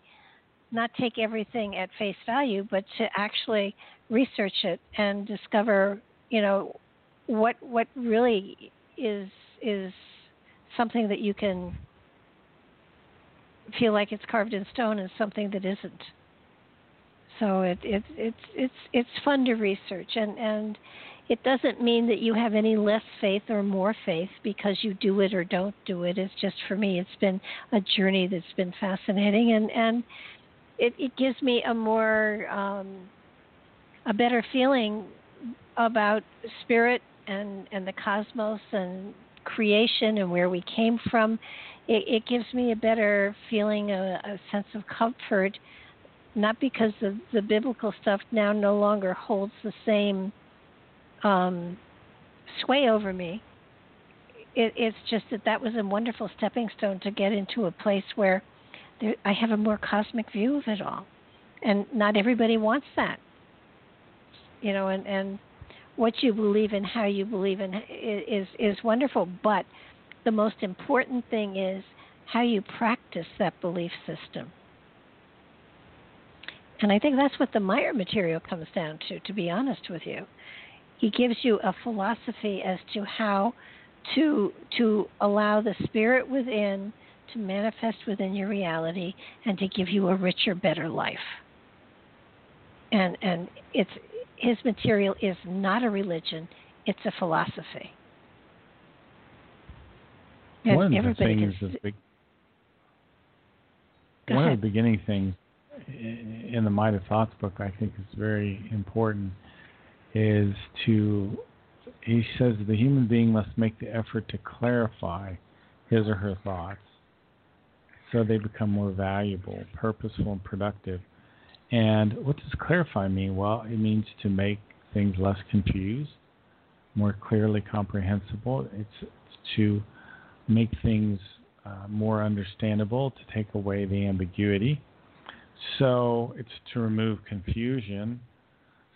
not take everything at face value but to actually research it and discover you know what what really is is something that you can feel like it's carved in stone and something that isn't. So it, it it's it's it's fun to research. And and it doesn't mean that you have any less faith or more faith because you do it or don't do it. It's just for me, it's been a journey that's been fascinating, and and it, it gives me a more um, a better feeling about spirit and and the cosmos and creation and where we came from. It, it gives me a better feeling, a, a sense of comfort, not because the the biblical stuff now no longer holds the same um, sway over me. It, it's just that that was a wonderful stepping stone to get into a place where there, I have a more cosmic view of it all, and not everybody wants that. You know, and and what you believe in, how you believe in, is is wonderful. But the most important thing is how you practice that belief system. And I think that's what the Meier material comes down to, to be honest with you he gives you a philosophy as to how to to allow the spirit within to manifest within your reality and to give you a richer, better life. And and it's his material is not a religion; it's a philosophy. And one of the things, can... big, one ahead. of the beginning things in the Might of Thoughts book, I think, is very important is to, he says, the human being must make the effort to clarify his or her thoughts so they become more valuable, purposeful, and productive. And what does clarify mean? Well, it means to make things less confused, more clearly comprehensible. It's, it's to make things uh, more understandable, to take away the ambiguity. So it's to remove confusion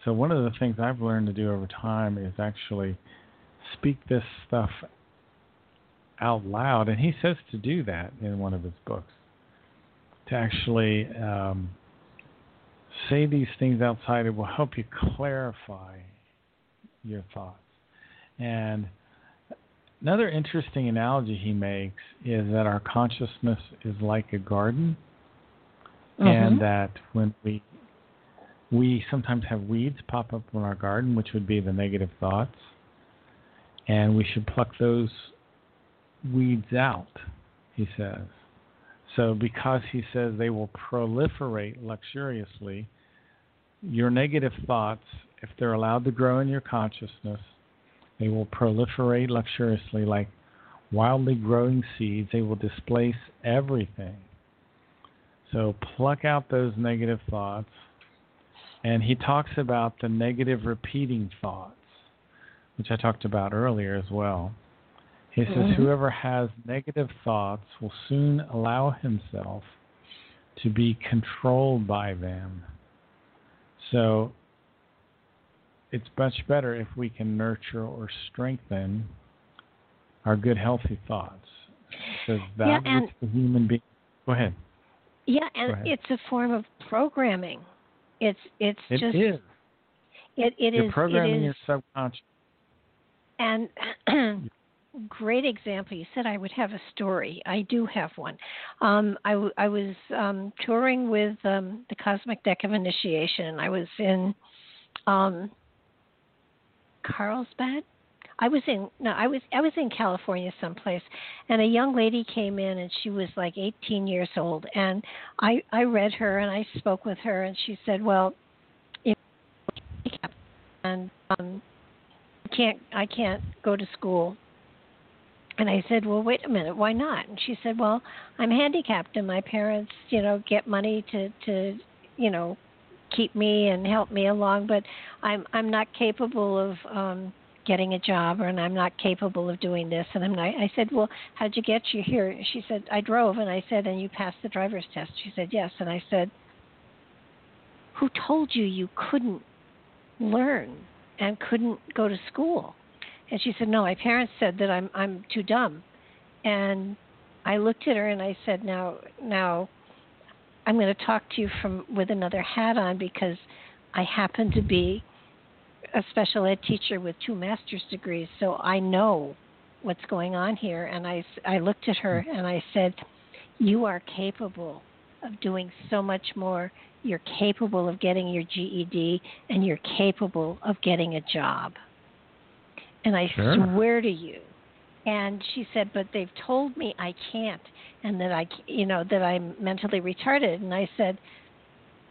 so one of the things I've learned to do over time is actually speak this stuff out loud, and he says to do that in one of his books. To actually um, say these things outside, it will help you clarify your thoughts. And another interesting analogy he makes is that our consciousness is like a garden, mm-hmm. and that when we we sometimes have weeds pop up in our garden, which would be the negative thoughts, and we should pluck those weeds out, he says. So, because he says they will proliferate luxuriously, your negative thoughts, if they're allowed to grow in your consciousness, they will proliferate luxuriously like wildly growing seeds. They will displace everything. So, pluck out those negative thoughts and he talks about the negative repeating thoughts, which I talked about earlier as well. He says, mm-hmm. Whoever has negative thoughts will soon allow himself to be controlled by them. So it's much better if we can nurture or strengthen our good, healthy thoughts. That yeah, which the human being. Go ahead. Yeah, and it's a form of programming. It's it's it just is. It it You're is, programming it is, your subconscious. And [CLEARS THROAT] great example. You said I would have a story. I do have one. Um, I, w- I was um, touring with um, the Cosmic Deck of Initiation. I was in um, Carlsbad. I was in no, I was I was in California someplace, and a young lady came in, and she was like 18 years old, and I I read her and I spoke with her, and she said, well, if and um, can't I can't go to school. And I said, "Well, wait a minute, why not?" And she said, "Well, I'm handicapped, and my parents, you know, get money to to, you know, keep me and help me along, but I'm I'm not capable of um getting a job and I'm not capable of doing this and I'm not I said, Well, how'd you get you here? She said, I drove and I said, And you passed the driver's test. She said, Yes and I said, Who told you you couldn't learn and couldn't go to school? And she said, No, my parents said that I'm I'm too dumb and I looked at her and I said, Now now I'm going to talk to you from with another hat on because I happen to be a special ed teacher with two master's degrees, so I know what's going on here. And I, I looked at her and I said, You are capable of doing so much more. You're capable of getting your GED and you're capable of getting a job. And I sure. swear to you. And she said, But they've told me I can't and that I, you know, that I'm mentally retarded. And I said,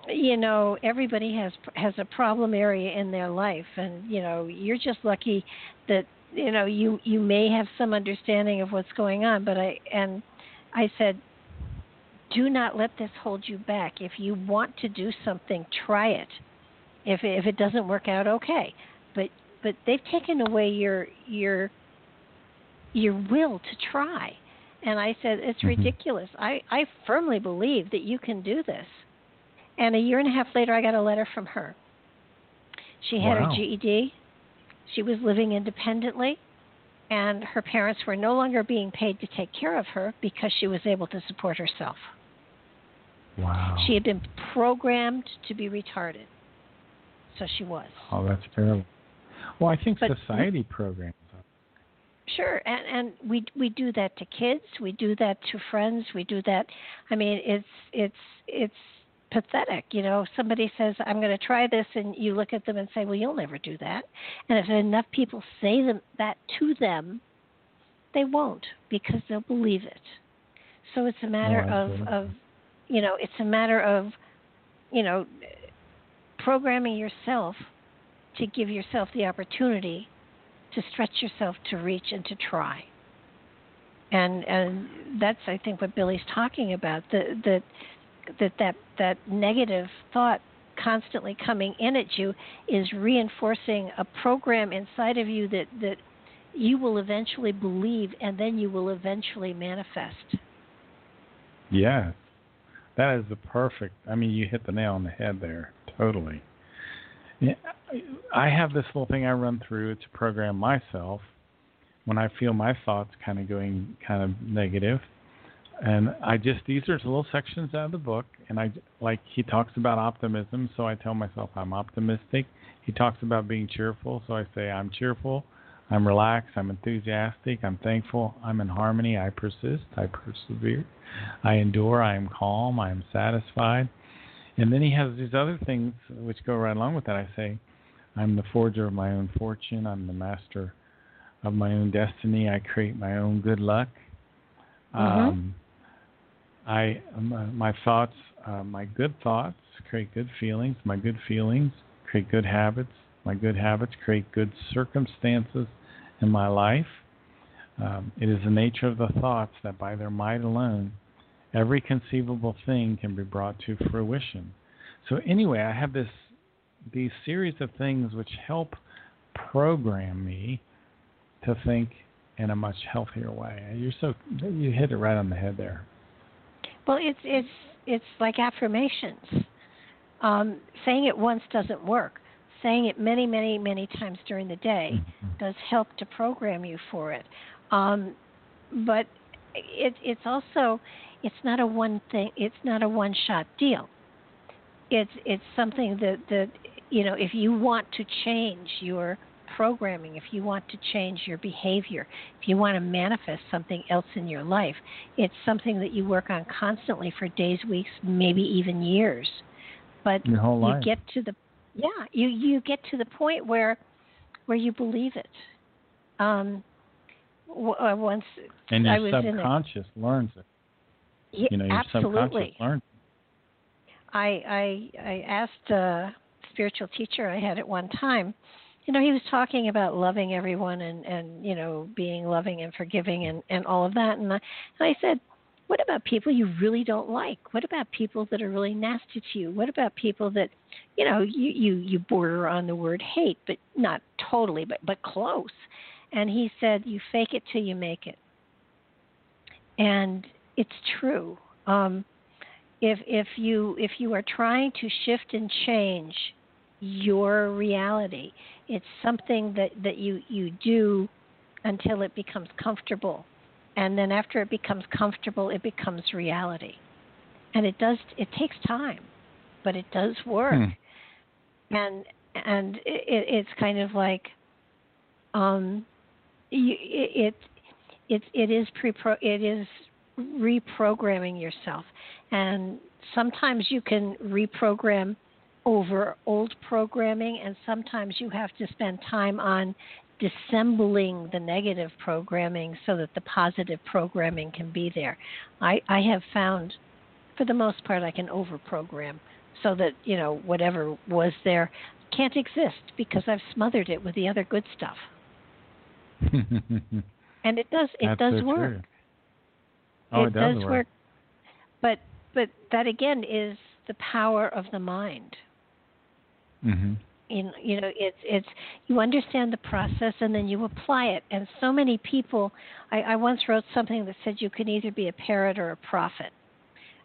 you know everybody has has a problem area in their life. And you know you're just lucky that you know you you may have some understanding of what's going on. But i and i said do not let this hold you back. If you want to do something try it. If if it doesn't work out okay. But but they've taken away your your your will to try. And i said it's mm-hmm. ridiculous. I i firmly believe that you can do this and a year and a half later, I got a letter from her. She had wow. her GED. She was living independently, and her parents were no longer being paid to take care of her because she was able to support herself. Wow. She had been programmed to be retarded. So she was. Oh, that's terrible. Well, I think but, society programs. Sure, and and we we do that to kids. We do that to friends. We do that. I mean, it's it's it's pathetic. You know, somebody says, I'm going to try this, and you look at them and say, Well, you'll never do that. And if enough people say them, that to them, they won't because they'll believe it. So it's a matter oh, of, of, you know, it's a matter of, you know, programming yourself to give yourself the opportunity to stretch yourself to reach and to try. And and that's I think what Billy's talking about. That that that that that negative thought constantly coming in at you is reinforcing a program inside of you that that you will eventually believe and then you will eventually manifest. Yes. That is the perfect. I mean, you hit the nail on the head there. Totally. Yeah, I have this little thing I run through to program myself when I feel my thoughts kind of going kind of negative and I just these are little sections out of the book, and I like he talks about optimism, so I tell myself I'm optimistic. He talks about being cheerful, so I say I'm cheerful. I'm relaxed. I'm enthusiastic. I'm thankful. I'm in harmony. I persist. I persevere. I endure. I am calm. I am satisfied. And then he has these other things which go right along with that. I say, I'm the forger of my own fortune. I'm the master of my own destiny. I create my own good luck. Mm-hmm. Um, I my thoughts, uh, my good thoughts create good feelings. My good feelings create good habits. My good habits create good circumstances in my life. Um, it is the nature of the thoughts that by their might alone, every conceivable thing can be brought to fruition. So anyway, I have this these series of things which help program me to think in a much healthier way. You're so you hit it right on the head there. Well, it's it's it's like affirmations. Um, saying it once doesn't work. Saying it many, many, many times during the day mm-hmm. does help to program you for it. Um, but it, it's also it's not a one thing. It's not a one shot deal. It's it's something that that you know if you want to change your programming, if you want to change your behavior, if you want to manifest something else in your life, it's something that you work on constantly for days, weeks, maybe even years. But your whole you get to the yeah, you you get to the point where where you believe it. Um, uh, once and your I was subconscious in learns it. Yeah, you know, your absolutely. subconscious learns. I I I asked a spiritual teacher I had at one time you know, he was talking about loving everyone and and you know being loving and forgiving and and all of that. And I, and I said, what about people you really don't like? What about people that are really nasty to you? What about people that, you know, you you you border on the word hate, but not totally, but but close. And he said, you fake it till you make it. And it's true. Um, if if you if you are trying to shift and change your reality, it's something that that you you do until it becomes comfortable, and then after it becomes comfortable, it becomes reality. And it does it takes time, but it does work. Hmm. And and it, it's kind of like um, you, it, it it is pre it is reprogramming yourself. And sometimes you can reprogram over old programming, and sometimes you have to spend time on dissembling the negative programming so that the positive programming can be there. I, I have found, for the most part, I can overprogram so that you know whatever was there can't exist because I've smothered it with the other good stuff. [LAUGHS] and it does it That's does so work. True. Oh, it, it does, does work. But but that again is the power of the mind. Mhm. In you know, it's it's you understand the process and then you apply it. And so many people I, I once wrote something that said you can either be a parrot or a prophet.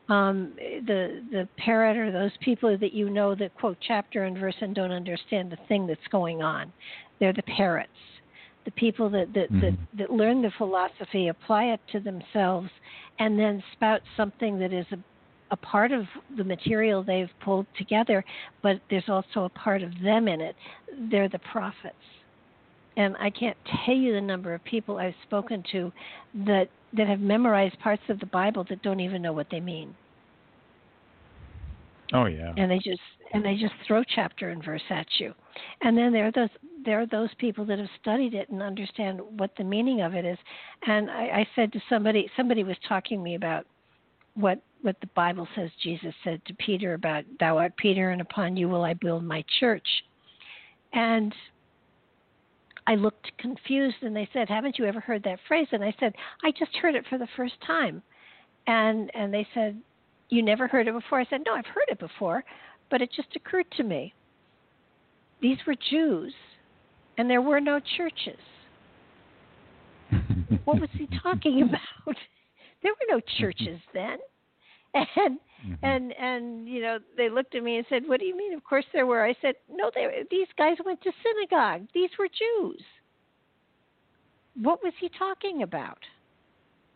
Um, the the parrot are those people that you know that quote chapter and verse and don't understand the thing that's going on. They're the parrots the people that that, mm-hmm. that that learn the philosophy apply it to themselves and then spout something that is a a part of the material they've pulled together but there's also a part of them in it they're the prophets and i can't tell you the number of people i've spoken to that that have memorized parts of the bible that don't even know what they mean Oh yeah. And they just and they just throw chapter and verse at you. And then there are those there are those people that have studied it and understand what the meaning of it is. And I, I said to somebody somebody was talking to me about what what the Bible says Jesus said to Peter about thou art Peter and upon you will I build my church. And I looked confused and they said, Haven't you ever heard that phrase? And I said, I just heard it for the first time. And and they said, you never heard it before? I said, No, I've heard it before, but it just occurred to me. These were Jews, and there were no churches. [LAUGHS] what was he talking about? [LAUGHS] there were no churches then. [LAUGHS] And mm-hmm. and and you know they looked at me and said, "What do you mean? Of course there were." I said, "No, they these guys went to synagogue. These were Jews." What was he talking about?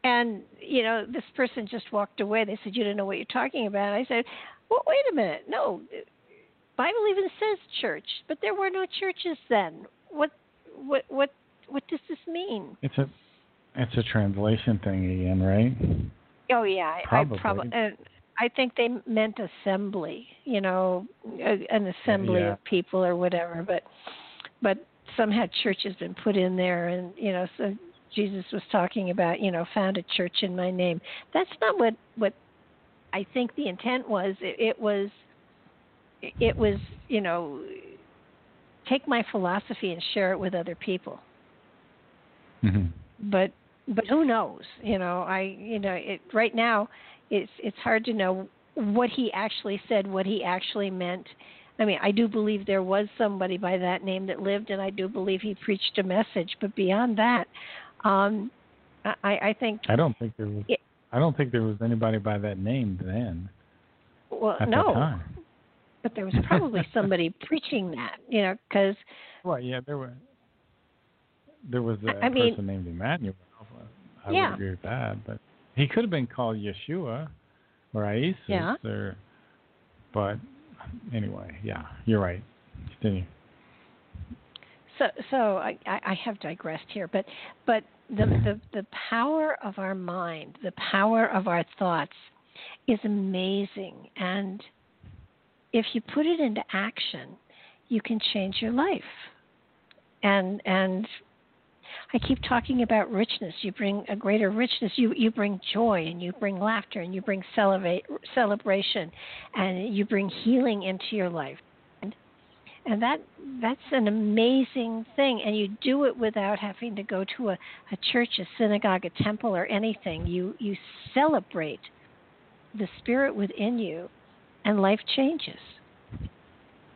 And you know, this person just walked away. They said, "You don't know what you're talking about." I said, "Well, wait a minute. No, Bible even says church, but there were no churches then. What, what, what, what does this mean?" It's a, it's a translation thing again, right? Oh yeah, probably. I, probably. Uh, I think they meant assembly. You know, a, an assembly yeah. of people or whatever. But, but somehow church has been put in there, and you know, so Jesus was talking about, you know, found a church in my name. That's not what what I think the intent was. It, it was it was, you know, take my philosophy and share it with other people. Mm-hmm. But but who knows? You know, I you know, it right now it's it's hard to know what he actually said, what he actually meant. I mean, I do believe there was somebody by that name that lived, and I do believe he preached a message. But beyond that, um, I, I think. I don't think there was. It, I don't think there was anybody by that name then. Well, no. But there was probably [LAUGHS] somebody preaching that, you know, because. Well, yeah, there was. There was a I mean, person named Emmanuel. I yeah. would agree with that, but he could have been called Yeshua or Isis yeah. or. But anyway, yeah, you're right. Continue. So, so I, I have digressed here, but but the, the the power of our mind, the power of our thoughts, is amazing, and if you put it into action, you can change your life. And and I keep talking about richness. You bring a greater richness. You you bring joy and you bring laughter and you bring celebrate, celebration, and you bring healing into your life. and that that's an amazing thing and you do it without having to go to a, a church a synagogue a temple or anything you you celebrate the spirit within you and life changes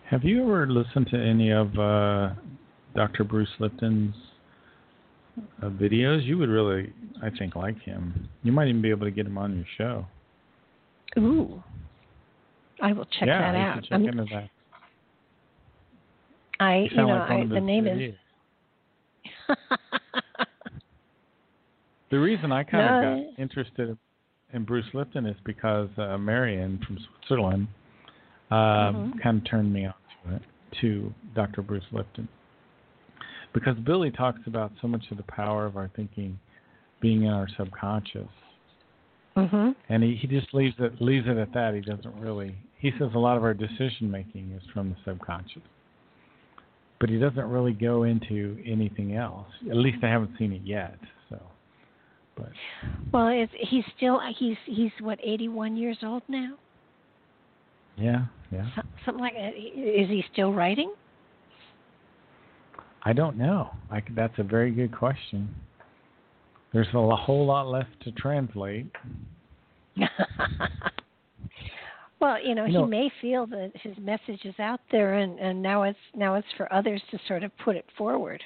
have you ever listened to any of uh, dr bruce lipton's uh, videos you would really i think like him you might even be able to get him on your show ooh i will check yeah, that out check I into that I, you, you know, like I, the name is. [LAUGHS] the reason I kind no. of got interested in Bruce Lipton is because uh, Marion from Switzerland uh, mm-hmm. kind of turned me on to it, to Dr. Bruce Lipton. Because Billy talks about so much of the power of our thinking being in our subconscious. Mm-hmm. And he, he just leaves it leaves it at that. He doesn't really. He says a lot of our decision making is from the subconscious but he doesn't really go into anything else. At least I haven't seen it yet. So, but well, it's, he's still he's he's what eighty one years old now. Yeah, yeah. something like that. Is he still writing? I don't know. I, that's a very good question. There's a whole lot left to translate. [LAUGHS] Well, you know, he may feel that his message is out there, and, and now it's now it's for others to sort of put it forward.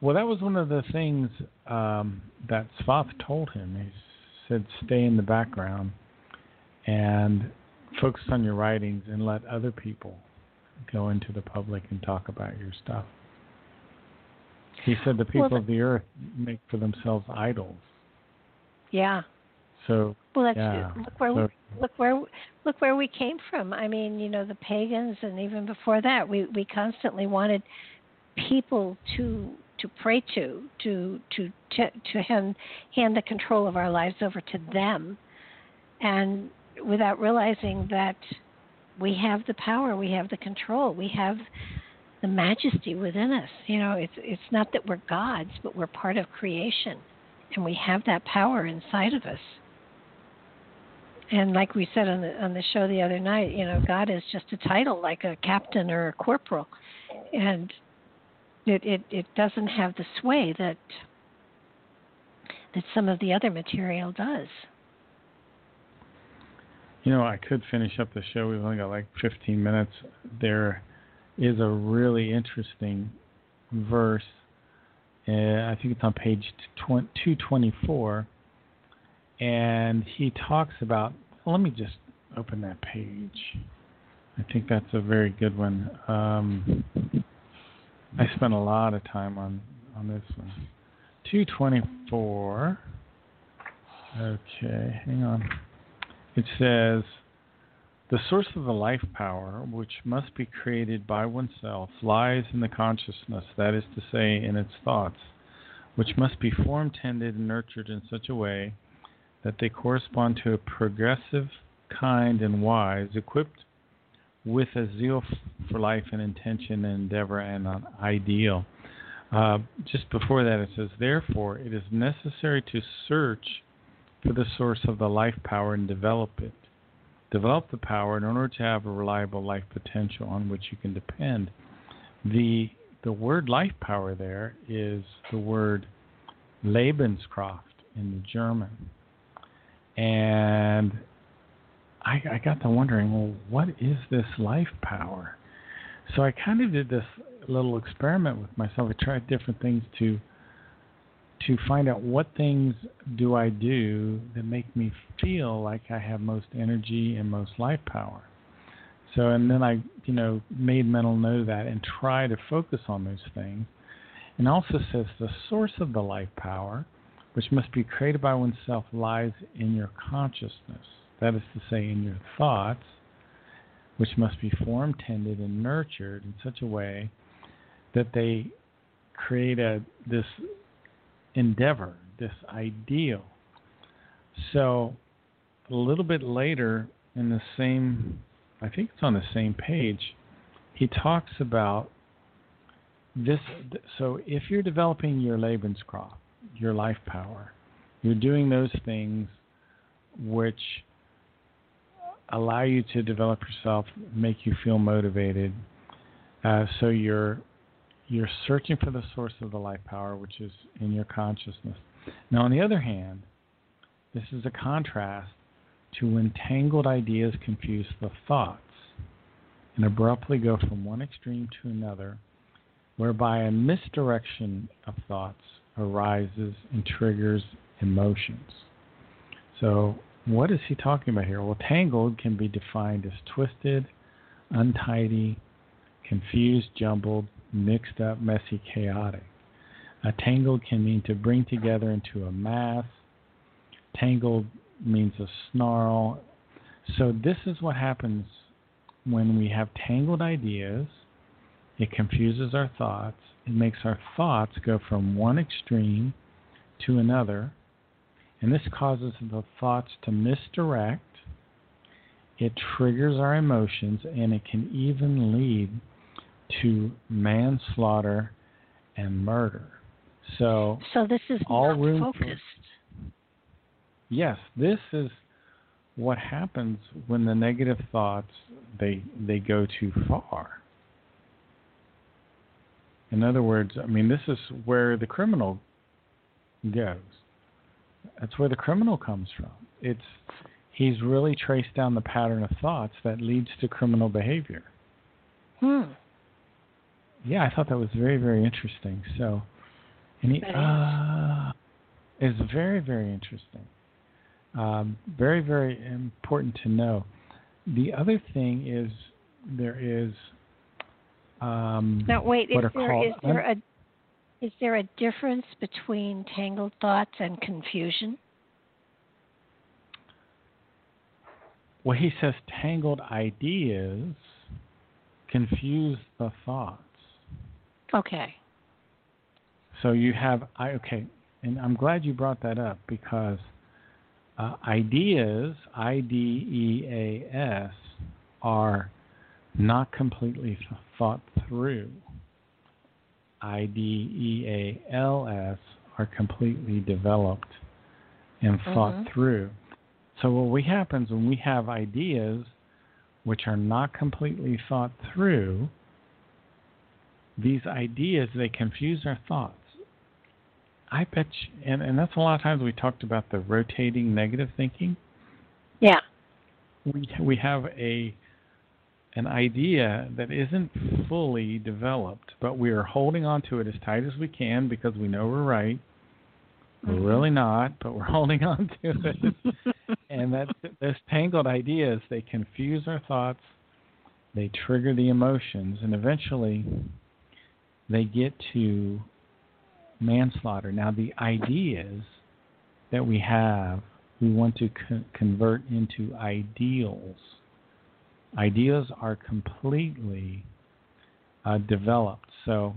Well, that was one of the things um, that Sfath told him. He said, "Stay in the background and focus on your writings, and let other people go into the public and talk about your stuff." He said, "The people well, of the earth make for themselves idols." Yeah, so well, that's yeah, look where so, look where look where we came from. I mean, you know, the pagans, and even before that, we we constantly wanted people to to pray to, to to to, to hand hand the control of our lives over to them, and without realizing that we have the power, we have the control, we have the majesty within us. You know, it's it's not that we're gods, but we're part of creation, and we have that power inside of us and like we said on the on the show the other night, you know, God is just a title like a captain or a corporal, and it it, it doesn't have the sway that that some of the other material does. You know, I could finish up the show. We've only got like 15 minutes. There is a really interesting verse. Uh, I think it's on page 224 and he talks about. Let me just open that page. I think that's a very good one. Um, I spent a lot of time on on this one. 224. Okay, hang on. It says the source of the life power, which must be created by oneself, lies in the consciousness, that is to say, in its thoughts, which must be formed, tended, and nurtured in such a way that they correspond to a progressive, kind, and wise, equipped with a zeal for life and intention and endeavor and an ideal. Uh, just before that, it says, Therefore, it is necessary to search for the source of the life power and develop it. Develop the power in order to have a reliable life potential on which you can depend. The the word life power there is the word Lebenskraft in the German. And I, I got to wondering, well, what is this life power? So I kind of did this little experiment with myself. I tried different things to to find out what things do I do that make me feel like I have most energy and most life power. So and then I, you know, made mental note of that and try to focus on those things. And also says the source of the life power which must be created by oneself, lies in your consciousness. That is to say, in your thoughts, which must be formed, tended, and nurtured in such a way that they create a this endeavor, this ideal. So, a little bit later in the same, I think it's on the same page, he talks about this. So, if you're developing your Lebenskraft, your life power. You're doing those things which allow you to develop yourself, make you feel motivated. Uh, so you're you're searching for the source of the life power, which is in your consciousness. Now, on the other hand, this is a contrast to when tangled ideas confuse the thoughts and abruptly go from one extreme to another, whereby a misdirection of thoughts arises and triggers emotions. So, what is he talking about here? Well, tangled can be defined as twisted, untidy, confused, jumbled, mixed up, messy, chaotic. A tangle can mean to bring together into a mass. Tangled means a snarl. So, this is what happens when we have tangled ideas. It confuses our thoughts. It makes our thoughts go from one extreme to another. And this causes the thoughts to misdirect. It triggers our emotions and it can even lead to manslaughter and murder. So, so this is all room focused. For, yes, this is what happens when the negative thoughts they they go too far. In other words, I mean this is where the criminal goes. That's where the criminal comes from. It's he's really traced down the pattern of thoughts that leads to criminal behavior. Hmm. Yeah, I thought that was very very interesting. So, he, uh, is very very interesting. Um, very, very important to know. The other thing is there is um, now wait. Is there called is there a is there a difference between tangled thoughts and confusion? Well, he says tangled ideas confuse the thoughts. Okay. So you have I okay, and I'm glad you brought that up because uh, ideas, I D E A S, are not completely thought through. I D E A L S are completely developed and thought Mhm. through. So what we happens when we have ideas which are not completely thought through, these ideas they confuse our thoughts. I bet you, and, and that's a lot of times we talked about the rotating negative thinking. Yeah. We we have a an idea that isn't fully developed, but we are holding on to it as tight as we can because we know we're right. We're Mhm. really not, but we're [LAUGHS] holding on to it. and that those tangled ideas they confuse our thoughts, they trigger the emotions, and eventually they get to manslaughter. Now, the ideas that we have, we want to co- convert into ideals. Ideas are completely uh, developed. So,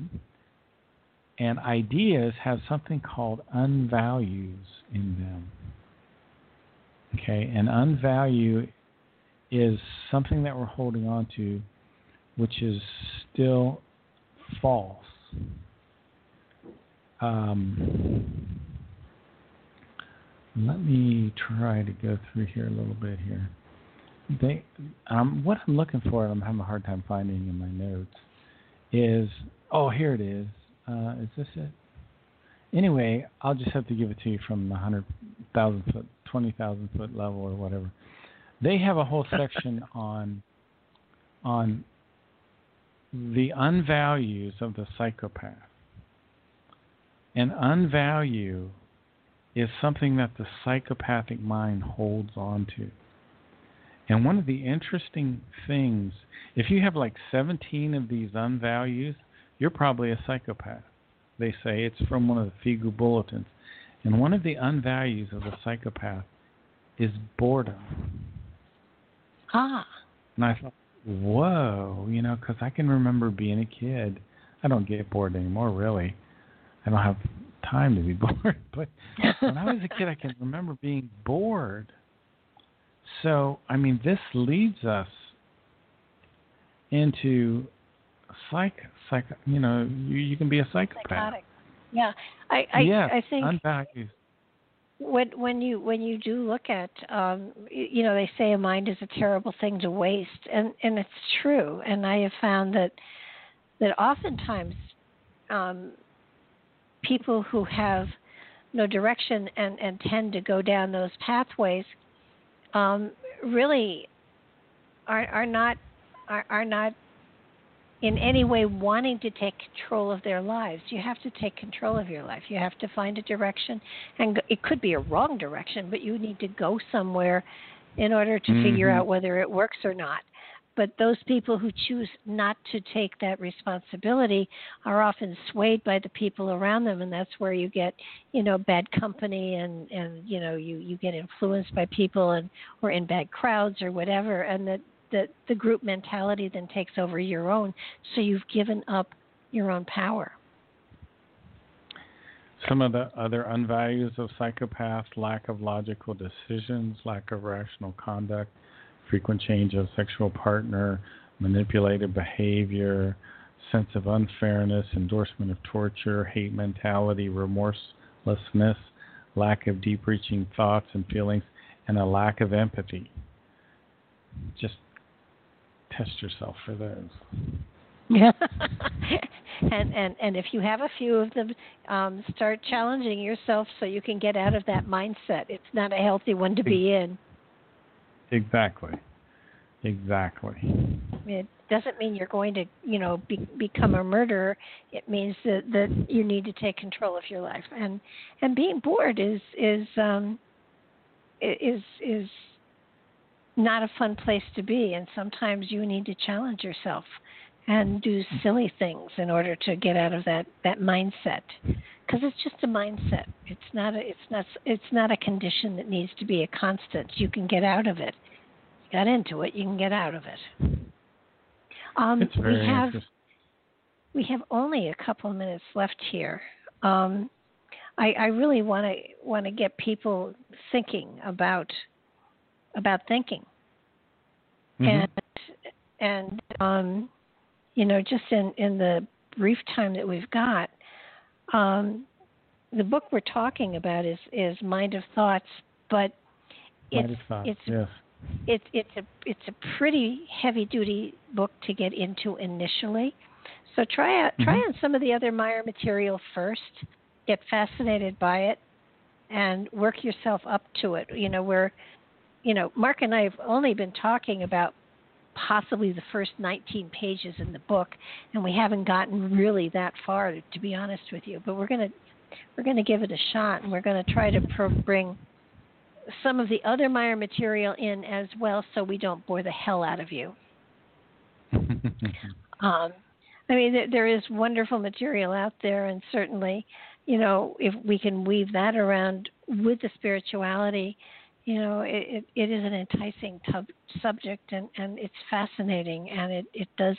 and ideas have something called unvalues in them. Okay, and unvalue is something that we're holding on to, which is still false. Um, let me try to go through here a little bit here. They, um, what I'm looking for, and I'm having a hard time finding in my notes, is oh here it is. Uh, is this it? Anyway, I'll just have to give it to you from the hundred thousand foot, twenty thousand foot level or whatever. They have a whole section [LAUGHS] on on the unvalues of the psychopath. And unvalue is something that the psychopathic mind holds on to. And one of the interesting things, if you have like 17 of these unvalues, you're probably a psychopath. They say it's from one of the Figu bulletins. And one of the unvalues of a psychopath is boredom. Ah. And I thought, whoa, you know, because I can remember being a kid. I don't get bored anymore, really. I don't have time to be [LAUGHS] bored. But when I was a kid, I can [LAUGHS] remember being bored. So, I mean, this leads us into psych, psych. You know, you, you can be a psychopath. Psychotic. Yeah. I I, yes, I think unvalues. When when you when you do look at um you know they say a mind is a terrible thing to waste and and it's true. And i have found that that oftentimes um people who have no direction and and tend to go down those pathways um really are are not are, are not in any way wanting to take control of their lives. You have to take control of your life. You have to find a direction, and it could be a wrong direction, but you need to go somewhere in order to mm-hmm. figure out whether it works or not. But those people who choose not to take that responsibility are often swayed by the people around them, and that's where you get, you know, bad company, and and you know you you get influenced by people, and or in bad crowds or whatever, and that the the group mentality then takes over your own. So you've given up your own power. Some of the other unvalues of psychopaths lack of logical decisions lack of rational conduct frequent change of sexual partner manipulative behavior sense of unfairness endorsement of torture hate mentality remorselessness lack of deep reaching thoughts and feelings and a lack of empathy. Just test yourself for those. Yeah, [LAUGHS] [LAUGHS] and and and if you have a few of them, um, start challenging yourself so you can get out of that mindset. It's not a healthy one to be in. Exactly. Exactly. It doesn't mean you're going to, you know, be, become a murderer. It means that that you need to take control of your life. And and being bored is is um is is not a fun place to be. And sometimes you need to challenge yourself and do silly things in order to get out of that that mindset. Because it's just a mindset. It's not a it's not it's not a condition that needs to be a constant. You can get out of it. You got into it you can get out of it. Um, we have we have only a couple of minutes left here. Um, I, I really want to want to get people thinking about about thinking. Mm-hmm. And and um, you know, just in in the brief time that we've got, um, the book we're talking about is is Might of Thoughts, but it's thoughts, it's yes. it's it's a it's a pretty heavy duty book to get into initially. So try out try mm-hmm. on some of the other Meier material first. Get fascinated by it, and work yourself up to it. You know, where you know, Mark and I have only been talking about possibly the first 19 pages in the book, and we haven't gotten really that far, to be honest with you. But we're gonna we're gonna give it a shot, and we're gonna try to pro- bring some of the other Meier material in as well, so we don't bore the hell out of you. [LAUGHS] um, I mean, there is wonderful material out there, and certainly, you know, if we can weave that around with the spirituality you know, it, it is an enticing tub- subject and, and it's fascinating and it, it does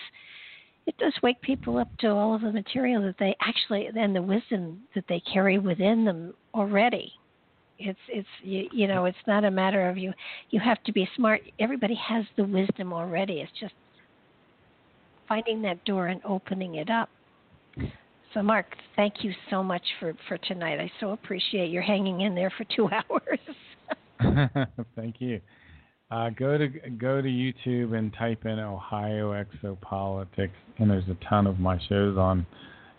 it does wake people up to all of the material that they actually and the wisdom that they carry within them already. It's it's you, you know it's not a matter of you you have to be smart. Everybody has the wisdom already. It's just finding that door and opening it up. So, Mark, thank you so much for, for tonight. I so appreciate your hanging in there for two [LAUGHS] hours. [LAUGHS] Thank you. Uh, go to go to YouTube and type in Ohio Exopolitics, and there's a ton of my shows on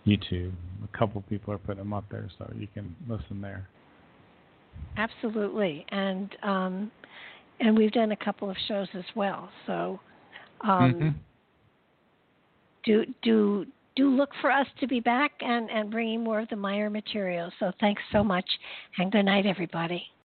YouTube. A couple people are putting them up there, so you can listen there. Absolutely, and um, and we've done a couple of shows as well. So um, mm-hmm. do do do look for us to be back and and bringing more of the Meier material. So thanks so much, and good night, everybody.